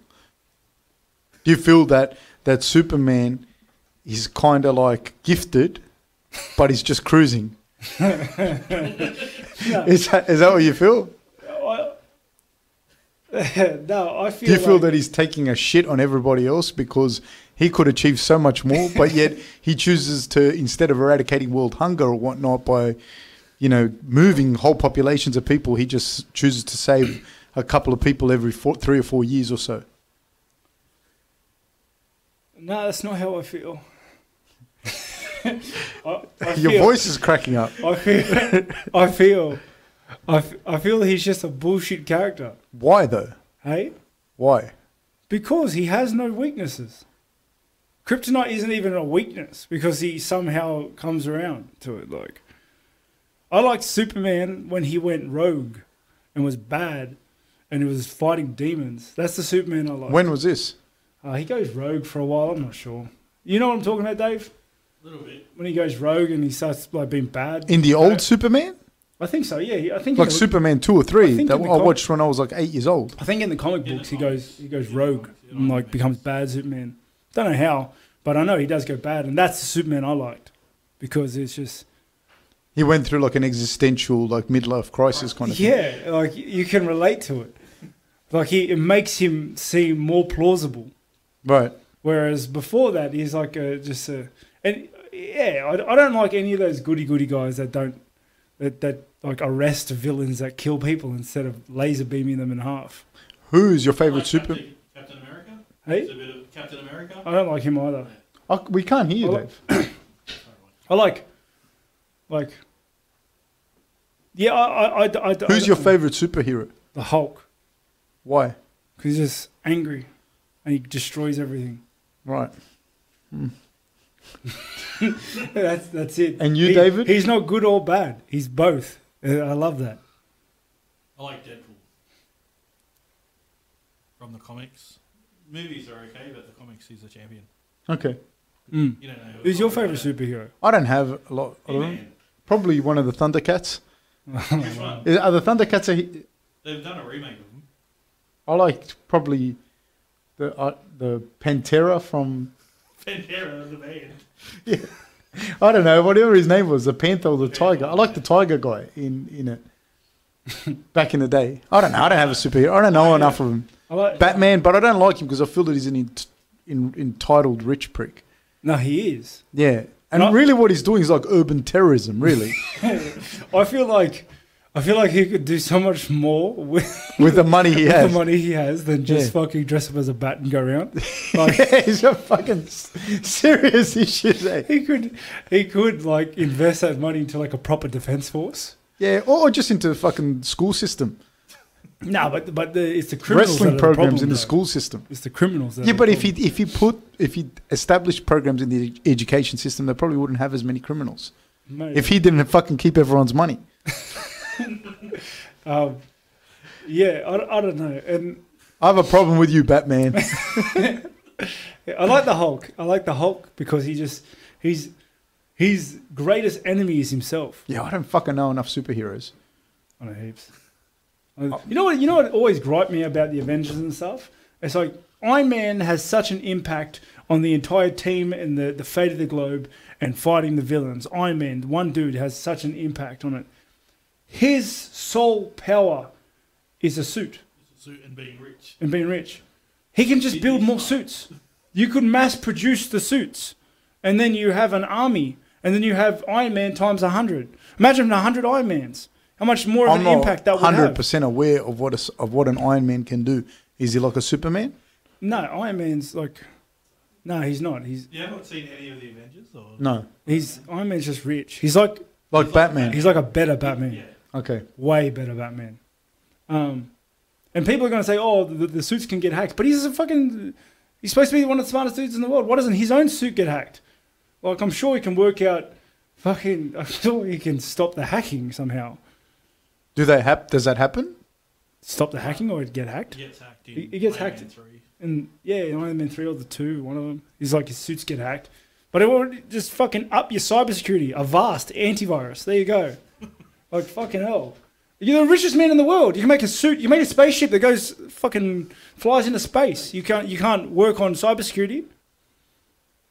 Do you feel that that Superman is kind of like gifted, but he's just cruising? No, Is that, is that what you feel? No, I feel. Do you feel like- that he's taking a shit on everybody else because he could achieve so much more, but yet he chooses to instead of eradicating world hunger or whatnot by, you know, moving whole populations of people, he just chooses to save a couple of people every four, three or four years or so. No, that's not how I feel. I, I Your feel- voice is cracking up. I feel, I feel, I, f- I feel he's just a bullshit character. Why though? Hey, Why? because he has no weaknesses. Kryptonite isn't even a weakness because he somehow comes around to it. Like, I liked Superman when he went rogue and was bad, and he was fighting demons. That's the Superman I like. When was this? uh, he goes rogue for a while, I'm not sure. You know what I'm talking about, Dave? A little bit. When he goes rogue and he starts like being bad. In the old Superman? I think so. Yeah, I think Like Superman two or three think that in the I com- watched when I was like eight years old. I think in the comic In the books he goes he goes In rogue comics, you know and like becomes bad Superman. Don't know how, but I know he does go bad, and that's the Superman I liked because it's just He went through like an existential, like midlife crisis kind of thing. yeah, like you can relate to it. Like he it makes him seem more plausible, Right. whereas before that he's like a just a and yeah, I, I don't like any of those goody goody guys that don't that that like arrest villains that kill people instead of laser beaming them in half. Who's your favorite Like super? Captain, Captain America? Hey, a bit of Captain America? I don't like him either. Oh, we can't hear you, Well, Dave. I like, like, yeah. I, I, I, I Who's I- your favorite superhero? The Hulk, Why? because he's just angry, and he destroys everything. Right. that's that's it. And you, He- David? He's not good or bad. He's both. Uh, I love that. I like Deadpool. From the comics. Movies are okay, but the comics, he's a champion. Okay. Mm. You don't know. Who's your favorite superhero? I don't have a lot. I don't know. He-Man. Probably one of the Thundercats. Which one? Is- Are the Thundercats? A, They've done a remake of them. I liked probably the uh, the Pantera from Pantera, the band. I don't know whatever his name was, the Panther or the Tiger. I like the Tiger guy in in it. Back in the day, I don't know. I don't have a superhero. I don't know enough of him. I like Batman, but I don't like him because I feel that he's an ent- in, entitled rich prick. No, he is. Yeah, and really, what he's doing is like urban terrorism. Really, I feel like I feel like he could do so much more with, with the money he with has. the money he has than just Yeah. fucking dress up as a bat and go around. Like, he's got fucking serious issues. Eh? He could, he could like invest that money into like a proper defense force. Yeah, or, or just into the fucking school system, No, but but the, it's the criminals wrestling are the programs problem, in the though. school system. It's the criminals. That Yeah, but if he if he put if he established programs in the education system, they probably wouldn't have as many criminals. Mate, If he didn't fucking keep everyone's money. um, yeah, I, I don't know, and I have a problem with you, Batman. I like the Hulk. I like the Hulk because he just he's his greatest enemy is himself. yeah, I don't fucking know enough superheroes. I know heaps. I- You know what? You know what always griped me about the Avengers and stuff. It's like Iron Man has such an impact on the entire team and the the fate of the globe and fighting the villains. Iron Man, one dude, has such an impact on it. His sole power is a suit Suit and being rich. and being rich. He can just build more suits. You could mass produce the suits, and then you have an army, and then you have Iron Man times a hundred. Imagine a hundred Iron Mans. How much more of I'm an not impact that would have. Hundred percent aware of what a s of what an Iron Man can do. Is he like a Superman? No, Iron Man's like, no, he's not. He's You haven't seen any of the Avengers, or No, he's Iron Man's just rich. He's like like Batman. he's like a better Batman. yeah, Okay, way better Batman. Um, and people are going to say, "Oh, the, the suits can get hacked," but he's a fucking. He's supposed to be one of the smartest dudes in the world. Why doesn't his own suit get hacked? Like, I'm sure he can work out. Fucking, I'm sure he can stop the hacking somehow. Do they hap- Does that happen? Stop the hacking or it get hacked. he gets hacked. In He- he gets Iron hacked. Man Three. And yeah, in Iron Man three or the two, one of them. He's like his suits get hacked, but it will just fucking up your cybersecurity. Avast antivirus. There you go. like fucking hell. You're the richest man in the world. You can make a suit. You make a spaceship that goes fucking flies into space. You can't. You can't work on cybersecurity.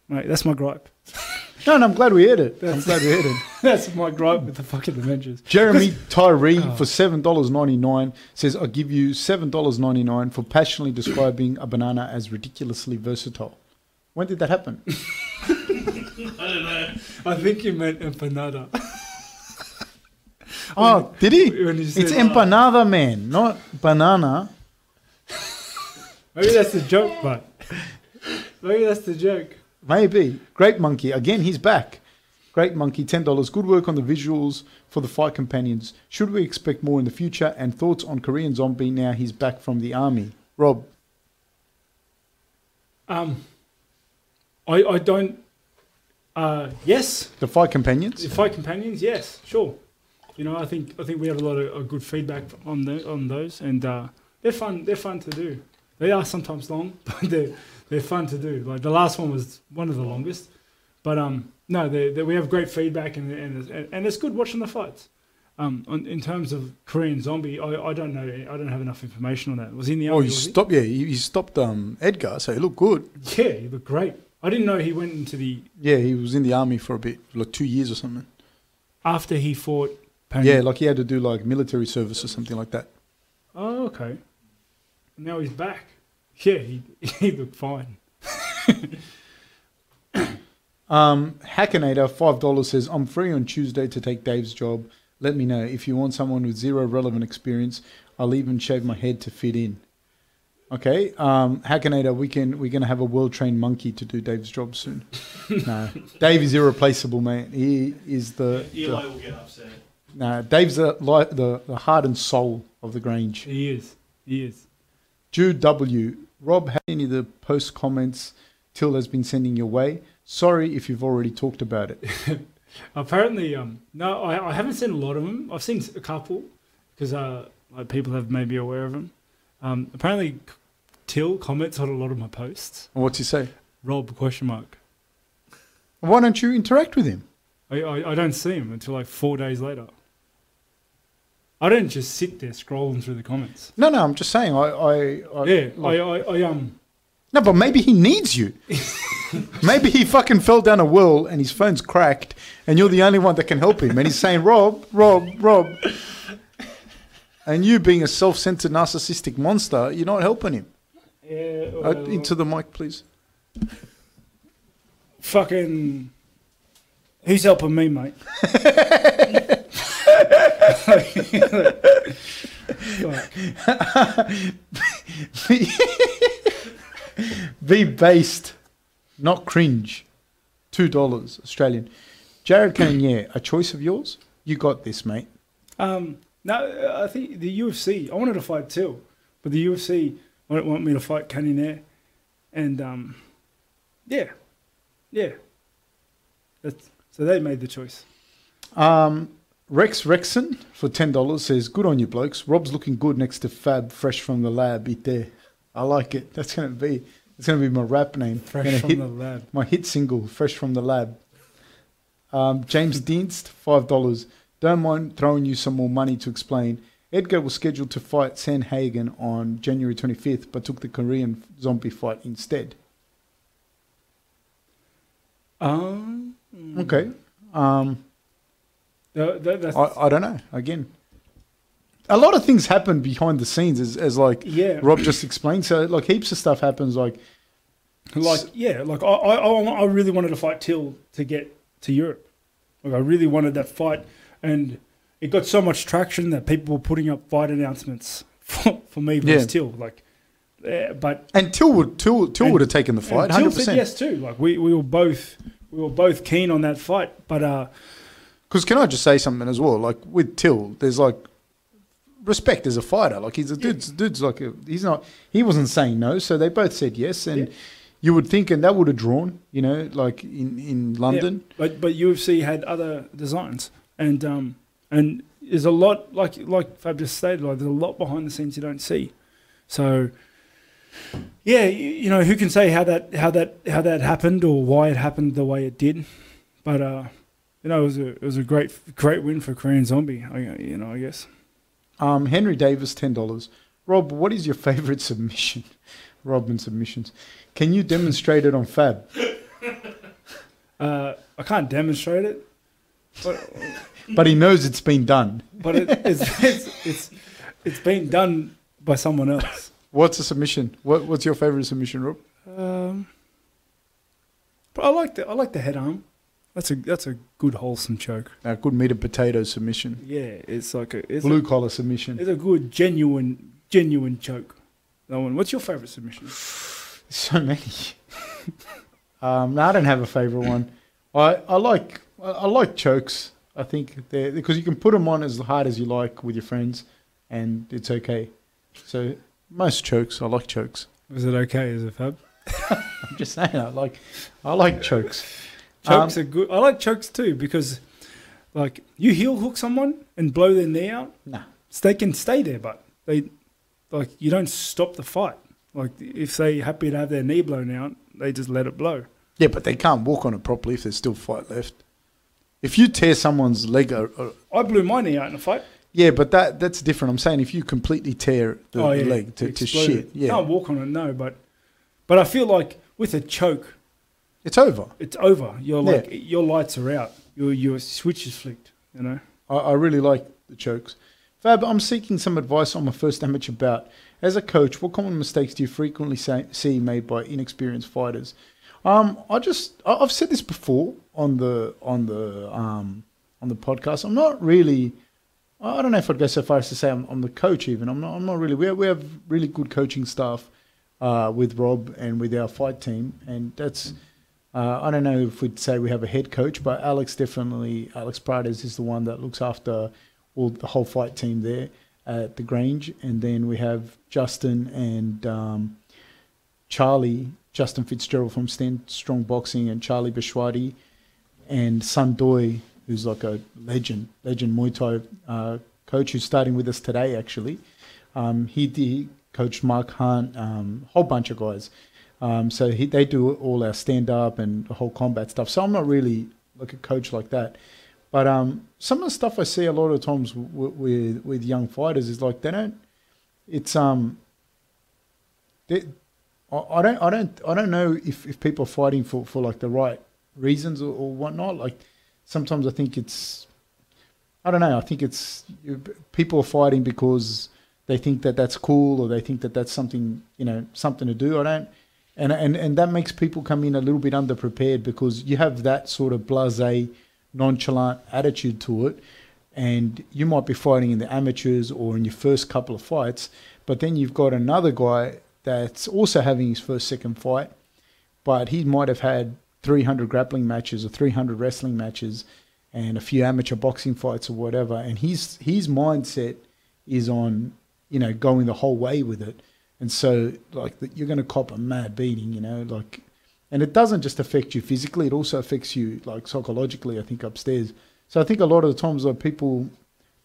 Mate, that's my gripe. No, no. I'm glad we heard it. I'm That's- glad we heard it. That's my gripe with the fucking Avengers. Jeremy Tyree Oh. for seven dollars ninety nine says, "I give you seven dollars ninety nine for passionately describing a banana as ridiculously versatile." When did that happen? I don't know. I think you meant empanada. Oh, did he? You It's empanada, man, not banana. Maybe that's the joke, but maybe that's the joke. Maybe. Great Monkey. Again, he's back. Great Monkey, $10. Good work on the visuals for the fight companions. Should we expect more in the future? And thoughts on Korean Zombie now he's back from the army? Rob. Um, I I don't. Uh, yes, The fight companions? the fight companions. Yes, sure. You know, I think I think we have a lot of, of good feedback on the, on those, and uh, they're fun. They're fun to do. They are sometimes long, but they're they're fun to do. Like the last one was one of the longest, but um, no, they, they, we have great feedback, and and and it's good watching the fights. Um, on, in terms of Korean Zombie, I, I don't know. I don't have enough information on that. Was in the Oh, you stopped. Yeah, you, you stopped um, Edgar, so he looked good. Yeah, he looked great. I didn't know he went into the Yeah, he was in the army for a bit, like two years or something. after he fought. Pain. Yeah, like he had to do like military service or something like that. Oh, okay. Now he's back. Yeah, he he looked fine. Um, Hackinator, $5 says, I'm free on Tuesday to take Dave's job. Let me know. If you want someone with zero relevant experience, I'll even shave my head to fit in. Okay, um, Hackinator, we can we're gonna have a well trained monkey to do Dave's job soon. no, Dave is irreplaceable, man. He is the, Eli the will get upset. no. Dave's the, the the heart and soul of the Grange. He is. He is. Jude W. Rob, have any of the post comments Till has been sending your way? Sorry if you've already talked about it. Apparently, um, no, I, I haven't seen a lot of them. I've seen a couple because uh, like people have made me aware of them. Um, apparently, Till comments on a lot of my posts. What's he say? Rob question mark. Why don't you interact with him? I, I, I don't see him until like four days later. I don't just sit there scrolling through the comments. No, no, I'm just saying. I, I, I yeah, like- I, I, I um. no, but maybe he needs you. maybe he fucking fell down a well and his phone's cracked, and you're the only one that can help him. And he's saying, "Rob, Rob, Rob," and you being a self-centered narcissistic monster, you're not helping him. Yeah, Uh, into the mic, please. fucking. Who's helping me, mate? Fuck. Be based, not cringe. Two dollars Australian. Jared yeah, a choice of yours. You got this, mate. Um, no, I think the UFC. I wanted to fight too, but the UFC want, want me to fight Cannonier, and um, yeah, yeah. That's, so they made the choice. Um, Rex Rexon for ten dollars says, "Good on you, blokes. Rob's looking good next to Fab, fresh from the lab. Eat there. I like it. That's gonna be. It's gonna be my rap name. Fresh from hit, the lab. my hit single, fresh from the lab. Um, James Dienst, five dollars. Don't mind throwing you some more money to explain. Edgar was scheduled to fight Sandhagen on January 25th, but took the Korean zombie fight instead. Um, Okay. Um, that, that, that's, I, I don't know. Again, a lot of things happen behind the scenes, as, as like yeah, Rob just explained. So like heaps of stuff happens. Like like yeah, like I, I, I really wanted to fight Till to get to Europe. Like I really wanted that fight, and it got so much traction that people were putting up fight announcements for, for me versus Yeah. Till. Like, uh, but And Till would Till, Till And- would have taken the fight, Till said yes too. Like we, we were both we were both keen on that fight. But uh, Because can I just say something as well? Like with Till, there's like respect as a fighter. Like he's a dude's dude's like a, he's not he wasn't saying no, so they both said yes, and Yeah. you would think, and that would have drawn, you know, like in in London. but but UFC had other designs, and um and there's a lot like like Fab just stated. Like there's a lot behind the scenes you don't see. So yeah, you, you know who can say how that how that how that happened or why it happened the way it did, but uh. You know, it was a it was a great great win for Korean Zombie. I, you know, I guess. Um, Henry Davis, ten dollars. Rob, what is your favorite submission? Robin submissions. Can you demonstrate it on Fab? Uh, I can't demonstrate it, but But he knows it's been done. but it, it's, it's it's it's been done by someone else. What's a submission? What, what's your favorite submission, Rob? Um, but I like the I like the head arm. That's a that's a good wholesome choke. A good meat and potato submission. Yeah, it's like a it's, Blue a, collar submission. it's a good genuine genuine choke. That one. What's your favorite submission? So many. um, no, I don't have a favorite one. I, I like I, I like chokes. I think they because you can put them on as hard as you like with your friends, and it's okay. So most chokes, I like chokes. Was it okay Is it fab? I'm just saying, I like I like chokes. Chokes Um, are good. I like chokes too because, like, you heel hook someone and blow their knee out. Nah. So they can stay there, but they, like, you don't stop the fight. Like, if they're happy to have their knee blown out, they just let it blow. Yeah, but they can't walk on it properly if there's still fight left. If you tear someone's leg, uh, uh, I blew my knee out in a fight. yeah, but that that's different. I'm saying if you completely tear the oh yeah, leg to, to shit, it. yeah, Can't walk on it, no. But, but I feel like with a choke, it's over. it's over. You're Yeah. like your lights are out. Your your switch is flicked. You know. I, I really like the chokes. Fab, I'm seeking some advice on my first amateur bout. As a coach, what common mistakes do you frequently say, see made by inexperienced fighters? Um, I just I've said this before on the on the um, on the podcast. I'm not really. I don't know if I'd go so far as to say I'm, I'm the coach. Even I'm not. I'm not really. We have, we have really good coaching staff uh, with Rob and with our fight team, and that's. Uh, I don't know if we'd say we have a head coach, but Alex definitely, Alex Pradas is the one that looks after all the whole fight team there at the Grange, and then we have Justin and um, Charlie, Justin Fitzgerald from Stand Strong Boxing, and Charlie Bashwadi, and Sun Doi, who's like a legend, legend Muay Thai uh, coach who's starting with us today. Actually, um, he, he coached Mark Hunt, um, a whole bunch of guys. Um, so he, they do all our stand up and the whole combat stuff. So I'm not really like a coach like that. But um, some of the stuff I see a lot of times w- with with young fighters is like they don't. It's um. They, I I don't I don't I don't know if, if people are fighting for, for like the right reasons or, or whatnot. Like sometimes I think it's. I don't know. I think it's people are fighting because they think that that's cool or they think that that's something you know something to do. I don't and and and that makes people come in a little bit underprepared because you have that sort of blasé, nonchalant attitude to it, and you might be fighting in the amateurs or in your first couple of fights, but then you've got another guy that's also having his first second fight, but he might have had 300 grappling matches or 300 wrestling matches, and a few amateur boxing fights or whatever, and his his mindset is on you know going the whole way with it and so like that you're going to cop a mad beating you know like and it doesn't just affect you physically it also affects you like psychologically i think upstairs so i think a lot of the times like people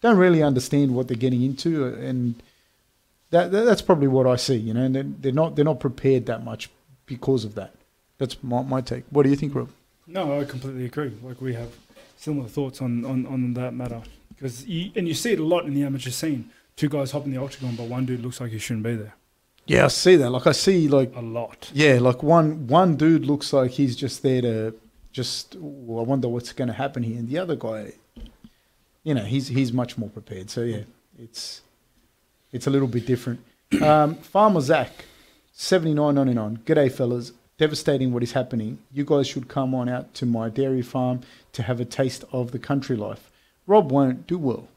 don't really understand what they're getting into uh, and that, that that's probably what i see you know and they're, they're not they're not prepared that much because of that that's my, my take what do you think rob No, I completely agree. Like we have similar thoughts on, on, on that matter because you, and you see it a lot in the amateur scene. Two guys hop in the octagon, but one dude looks like he shouldn't be there. Yeah i see that like i see like A lot. Yeah, like one one dude looks like he's just there to just. "Ooh, I wonder what's going to happen here, and the other guy, you know, he's he's much more prepared. So yeah, it's it's a little bit different. Um, Farmer Zach, seventy nine ninety nine. G'day, fellas. Devastating what is happening. You guys should come on out to my dairy farm to have a taste of the country life. Rob won't do well.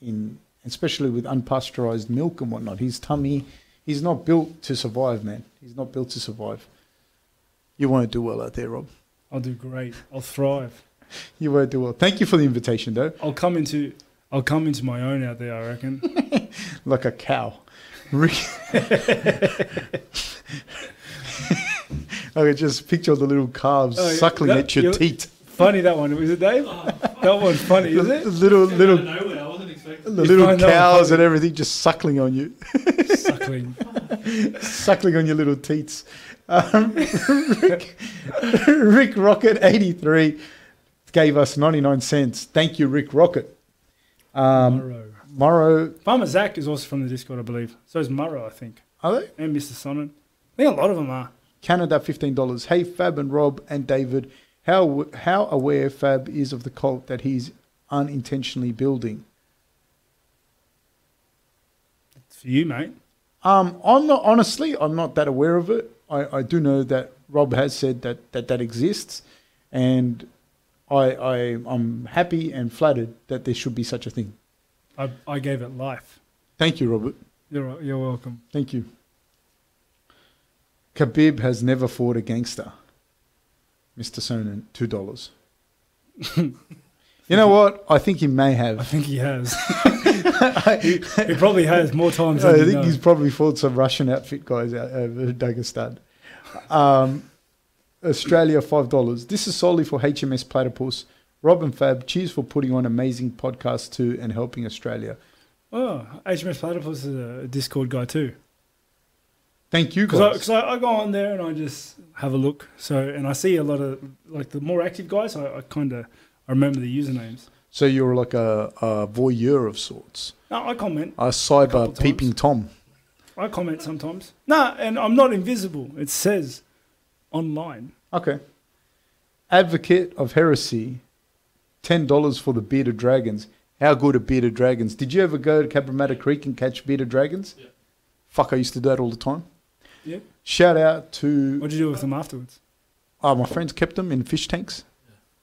in especially with unpasteurized milk and whatnot. His tummy, he's not built to survive, man. He's not built to survive. You won't do well out there, Rob. I'll do great. I'll thrive. You won't do well. Thank you for the invitation, though. I'll come into I'll come into my own out there. I reckon. Like a cow. Rick. I could just picture the little calves Oh, suckling That- at your you're- teat. funny that one. Was it Dave? that one's funny, is it? little Came little the You little find that one cows and everything just suckling on you, Suckling. suckling on your little teats. Um, Rick, Rick Rocket eighty three gave us ninety nine cents. Thank you, Rick Rocket. Um, Murrow. Morrow, Farmer Zach is also from the Discord, I believe. So is Morrow, I think, are they? and Mr. Sonnen. I think a lot of them are. Canada fifteen dollars. Hey Fab and Rob and David, how how aware Fab is of the cult that he's unintentionally building? For you, mate. Um, I'm not honestly. I'm not that aware of it. I, I do know that Rob has said that that, that exists, and I, I I'm happy and flattered that there should be such a thing. I, I gave it life. Thank you, Robert. You're you're welcome. Thank you. Khabib has never fought a gangster. Mr. Sonnen, two dollars. you know what? I think he may have. I think he has. he, he probably has more times than I think know. he's probably fought some Russian outfit guys out over Dagestan. Um, Australia, five dollars. This is solely for HMS Platypus. Rob and Fab, cheers for putting on amazing podcast too and helping Australia. Oh, HMS Platypus is a Discord guy too. Thank you Because I, I, I go on there and I just have a look. So and I see a lot of like the more active guys. I, I kind of I remember the usernames. so you're like a, a voyeur of sorts, No, I comment. a cyber times. peeping tom. I comment sometimes. No, and I'm not invisible. It says online. Okay. Advocate of heresy, ten dollars for the bearded dragons. How good are bearded dragons? Did you ever go to Cabramatta Creek and catch bearded dragons? Yeah. Fuck, I used to do that all the time. Yeah. Shout out to What'd you do with them afterwards? oh, my friends kept them in fish tanks.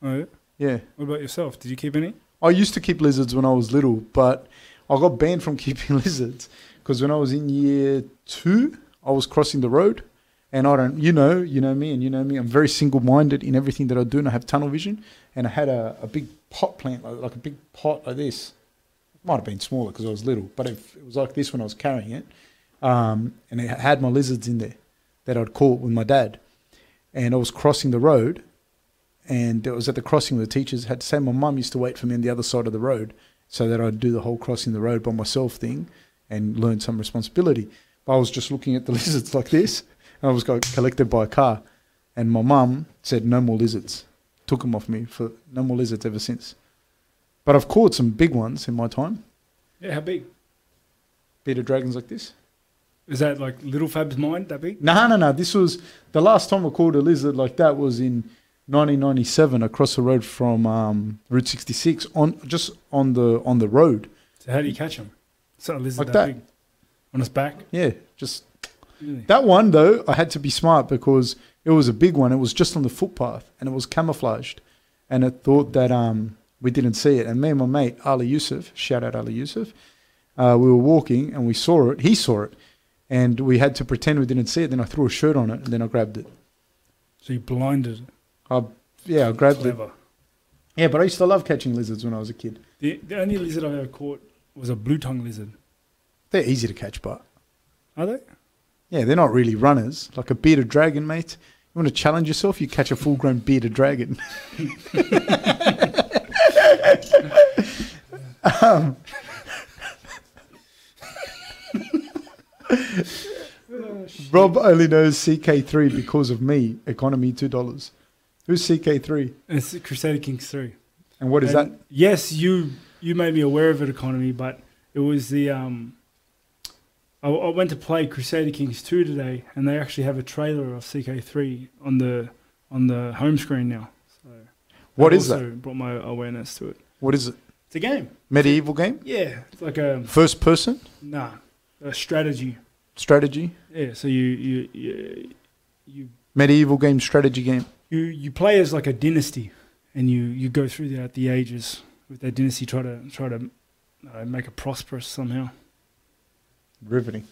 Oh, yeah. Yeah, What about yourself? Did you keep any? I used to keep lizards when I was little, but I got banned from keeping lizards because when I was in year two, I was crossing the road, and I don't, you know, you know me, and you know me. I'm very single-minded in everything that I do, and I have tunnel vision. And I had a, a big pot plant, like, like a big pot like this. It might have been smaller because I was little, but if it was like this when I was carrying it, um, and it had my lizards in there that I'd caught with my dad, and I was crossing the road, and it was at the crossing where the teachers had to say my mum used to wait for me on the other side of the road so that I'd do the whole crossing the road by myself thing and learn some responsibility. But I was just looking at the lizards like this, and I was got collected by a car, and my mum said no more lizards, took them off me for no more lizards ever since. But I've caught some big ones in my time, Yeah, how big? bearded dragons like this. Is that like Little Fab's mind that big? No, no, no. This was the last time I caught a lizard like that was in 1997 across the road from um, Route 66 on just on the on the road. So how do you catch them? Not a lizard Like that, that. big. On its back? Yeah, just Really? that one though. I had to be smart because it was a big one. It was just on the footpath and it was camouflaged, and it thought that um we didn't see it. And me and my mate Ali Yusuf, shout out Ali Yusuf, uh, we were walking and we saw it. He saw it, and we had to pretend we didn't see it. Then I threw a shirt on it and then I grabbed it. So you blinded it. I, yeah, I grabbed it. Yeah, but I used to love catching lizards when I was a kid. The, the only lizard I've ever caught was a blue tongue lizard. They're easy to catch, but Are they? yeah, they're not really runners. Like a bearded dragon, mate. You want to challenge yourself? You catch a full-grown bearded dragon. um, Rob only knows CK3 because of me. Economy two dollars. Who's CK3? It's Crusader Kings 3. And what is And that? Yes, you you made me aware of it, economy, but it was the um. I, I went to play Crusader Kings 2 today, and they actually have a trailer of CK3 on the on the home screen now. So what is also that? Brought my awareness to it. What is it? It's a game. Medieval game? Yeah, it's like a First person nah, a strategy. strategy? Yeah, so you you you you Medieval game strategy game. You, you play as like a dynasty, and you, you go through that the ages with that dynasty. Try to try to uh, make it prosperous somehow. Riveting.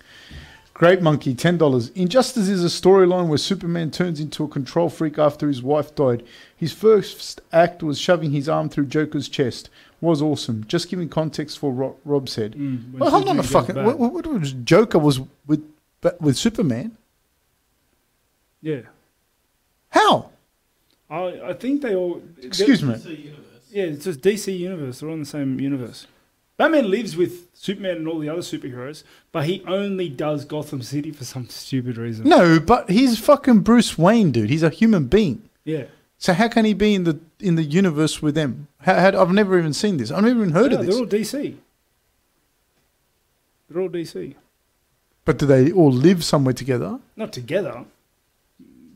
Great Monkey, $10. Injustice is a storyline where Superman turns into a control freak after his wife died. His first act was shoving his arm through Joker's chest. Was awesome. Just giving context for what Rob said. Mm, Well, hold on a fucking. What, what, what was Joker was with with Superman? Yeah, How? I I think they all. Excuse me. It's. Yeah, it's just DC universe. They're all in the same universe. Batman lives with Superman and all the other superheroes, but he only does Gotham City for some stupid reason. No, but he's fucking Bruce Wayne, dude. He's a human being. Yeah, So how can he be in the in the universe with them? How, how, I've never even seen this. I've never even heard Yeah, of this. they're this. all DC. They're all DC. But do they all live somewhere together? Not together.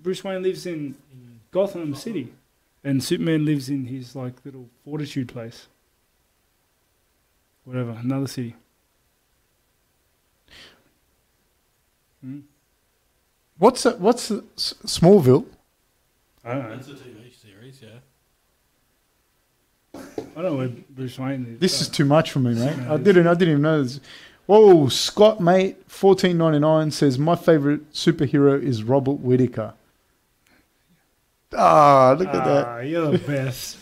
Bruce Wayne lives in Gotham City, and Superman lives in his like little fortitude place. Whatever, another city. Hmm? What's a, what's a, S- Smallville? I don't know. That's a TV series, yeah. I don't know where Bruce Wayne lives. This is too much for me, mate. I didn't I didn't even know this. Whoa, Scott mate, fourteen ninety nine says my favorite superhero is Robert Whittaker. Ah, look at that. Ah, You're the best.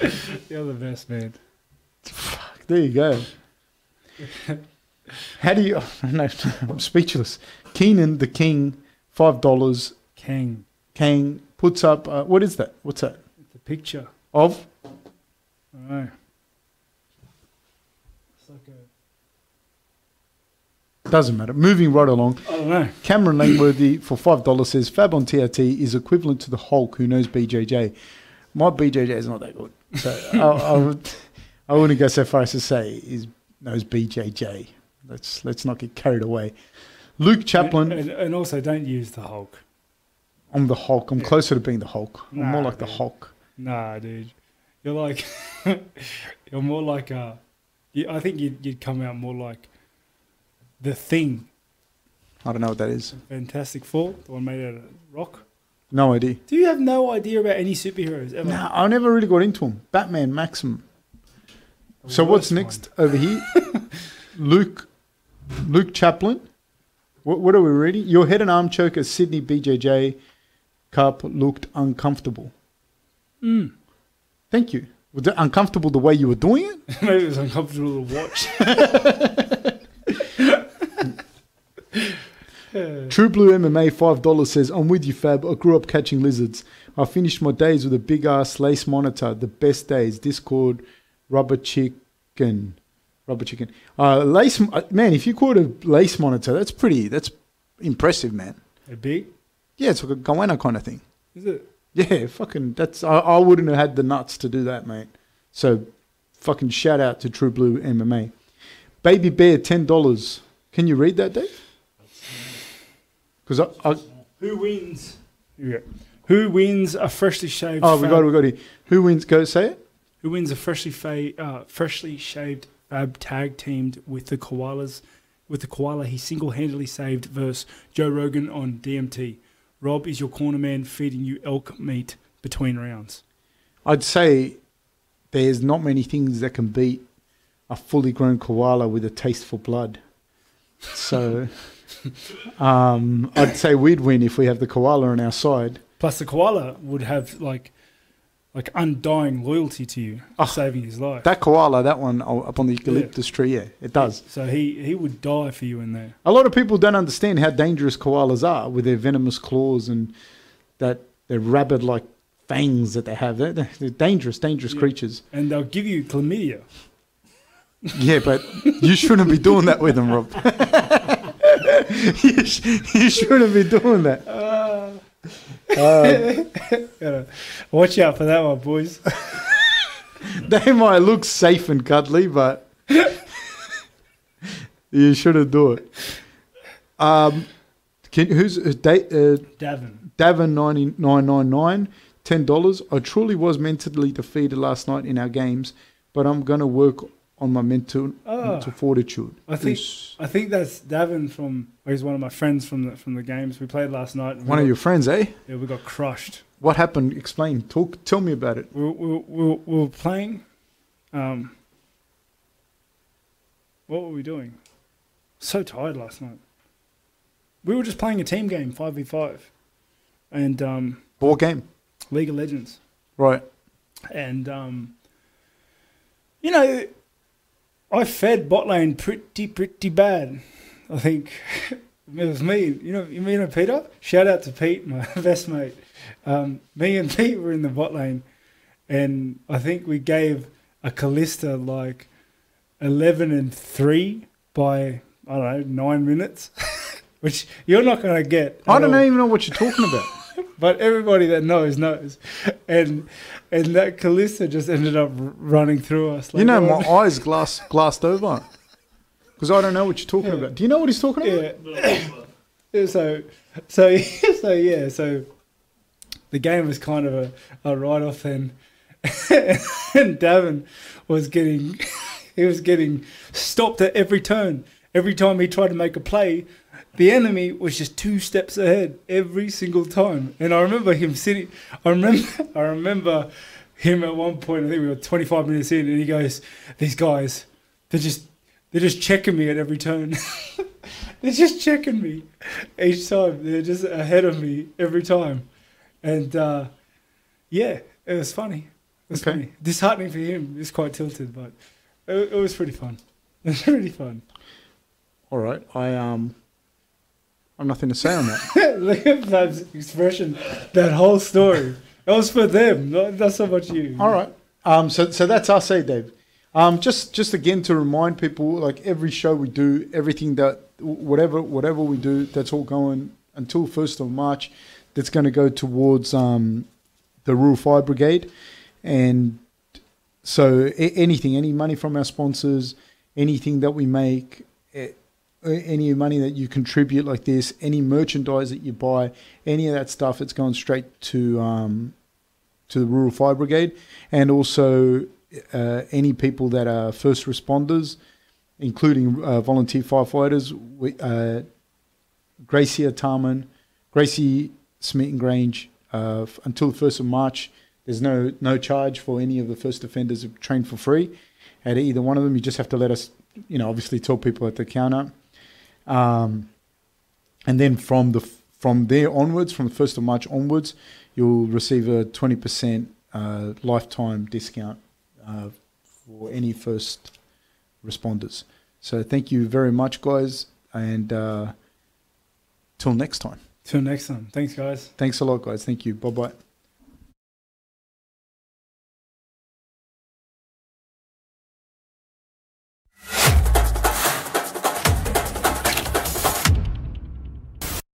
you're the best, man. Fuck, there you go. How do you? No, I'm speechless. Keenan the King, five dollars. Kang. Kang puts up. Uh, what is that? What's that? It's a picture. Of I don't know. It's like a. doesn't matter. Moving right along. I don't know. Cameron Langworthy for five dollars says Fab on TRT is equivalent to the Hulk who knows BJJ. My BJJ is not that good, so I, I, would, I wouldn't go so far as to say is knows BJJ. Let's let's not get carried away. Luke Chaplin, And, and also, don't use the Hulk. I'm the Hulk. I'm Yeah. closer to being the Hulk. I'm more like the. Hulk. Nah, dude. You're like. you're more like a. You, I think you'd, you'd come out more like. The Thing. I don't know what that is. Fantastic Four, the one made out of rock. No idea. Do you have no idea about any superheroes ever? Nah, I never really got into them. Batman, Maxim. The So what's next over here? Luke, Luke Chaplin. What, what are we reading? Your head and arm choker, Sydney BJJ Cup looked uncomfortable. one? Mm. Thank you. Was it uncomfortable the way you were doing it? Maybe it was uncomfortable to watch. Yeah. True Blue MMA five dollars says, "I'm with you, Fab. I grew up catching lizards. I finished my days with a big ass lace monitor. The best days. Discord, rubber chicken, rubber chicken. Uh, lace uh, man. If you caught a lace monitor, that's pretty. That's impressive, man. They're big, Yeah, it's like a goanna kind of thing. is it? Yeah, fucking. That's I, I wouldn't have had the nuts to do that, mate. So, fucking shout out to True Blue MMA. Baby Bear ten dollars. Can you read that, Dave? Because I, I Who wins? Yeah. Who wins a freshly shaved? oh we got it, we got it. Who wins? Go say it. Who wins a freshly fa- uh, freshly shaved Fab tag teamed with the koalas? With the koala he single-handedly saved versus Joe Rogan on DMT. Rob is your corner man feeding you elk meat between rounds. I'd say there's not many things that can beat a fully grown koala with a taste for blood. So, um, I'd say we'd win if we have the koala on our side. Plus, the koala would have like, like undying loyalty to you, Oh, saving his life. That koala, that one up on the eucalyptus tree, yeah, it does. So he he would die for you in there. A lot of people don't understand how dangerous koalas are with their venomous claws and that their rabid like fangs that they have. They're, they're dangerous, dangerous Yeah. creatures. And they'll give you chlamydia. Yeah, but you shouldn't be doing that with them, Rob. you, sh- you shouldn't be doing that. Uh, Gotta watch out for that one, boys. they might look safe and cuddly, but you shouldn't do it. Um, can, who's uh, da- uh, Davin. Davin ninety nine nine nine, ten dollars. I truly was mentally defeated last night in our games, but I'm gonna work on my mental, Oh. mental fortitude. I think Who's I think that's Davin from. He's one of my friends from the from the games we played last night. one of your friends, eh? Yeah, we got crushed. What happened? Explain. Talk. Tell me about it. We were, we we we were playing. Um, What were we doing? So tired last night. We were just playing a team game, five v five, and um, Ball game. League of Legends, Right. and um, you know, I fed bot lane pretty pretty bad. I think it was me. You know, you know Peter. Shout out to Pete, my best mate. Um, me and Pete were in the bot lane, and I think we gave a Kalista like eleven and three by I don't know nine minutes, which you're not gonna get. I don't all even know what you're talking about. But everybody that knows knows, and and that Kalista just ended up running through us. you know, my eyes glass glassed over because I don't know what you're talking Yeah. about. Do you know what he's talking about? yeah. So, so, so yeah. So, the game was kind of a, a write off then, and Davin was getting he was getting stopped at every turn. Every time he tried to make a play, the enemy was just two steps ahead every single time. And I remember him sitting. I remember. I remember him at one point. I think we were 25 minutes in, and he goes, "These guys, they're just they're just checking me at every turn." They're just checking me each time. They're just ahead of me every time. And uh, yeah, it was funny. It was Okay. funny. Disheartening for him. He's quite tilted, but it, it was pretty fun. It was really fun. All right. I um, I've nothing to say on that. Look at Fab's expression. That whole story. That was for them, not, not so much you. All right. Um, so so that's our say, Dave? Um, just just again to remind people, like every show we do, everything that whatever whatever we do, that's all going until first of March. That's going to go towards um, the Rural Fire Brigade, and so anything, any money from our sponsors, anything that we make, eh, any money that you contribute like this, any merchandise that you buy, any of that stuff, it's going straight to um, to the Rural Fire Brigade, and also uh, any people that are first responders, including uh, volunteer firefighters. We, uh, Gracia Tarman, Gracie Smeaton Grange, uh, until the first of March. There's no no charge for any of the first offenders trained for free at either one of them. You just have to let us, you know, obviously tell people at the counter. Um, and then from the from there onwards, from the first of March onwards, you'll receive a twenty percent uh, lifetime discount uh, for any first responders. So thank you very much, guys, and uh, till next time. Till next time. Thanks, guys. Thanks a lot, guys. Thank you. Bye bye.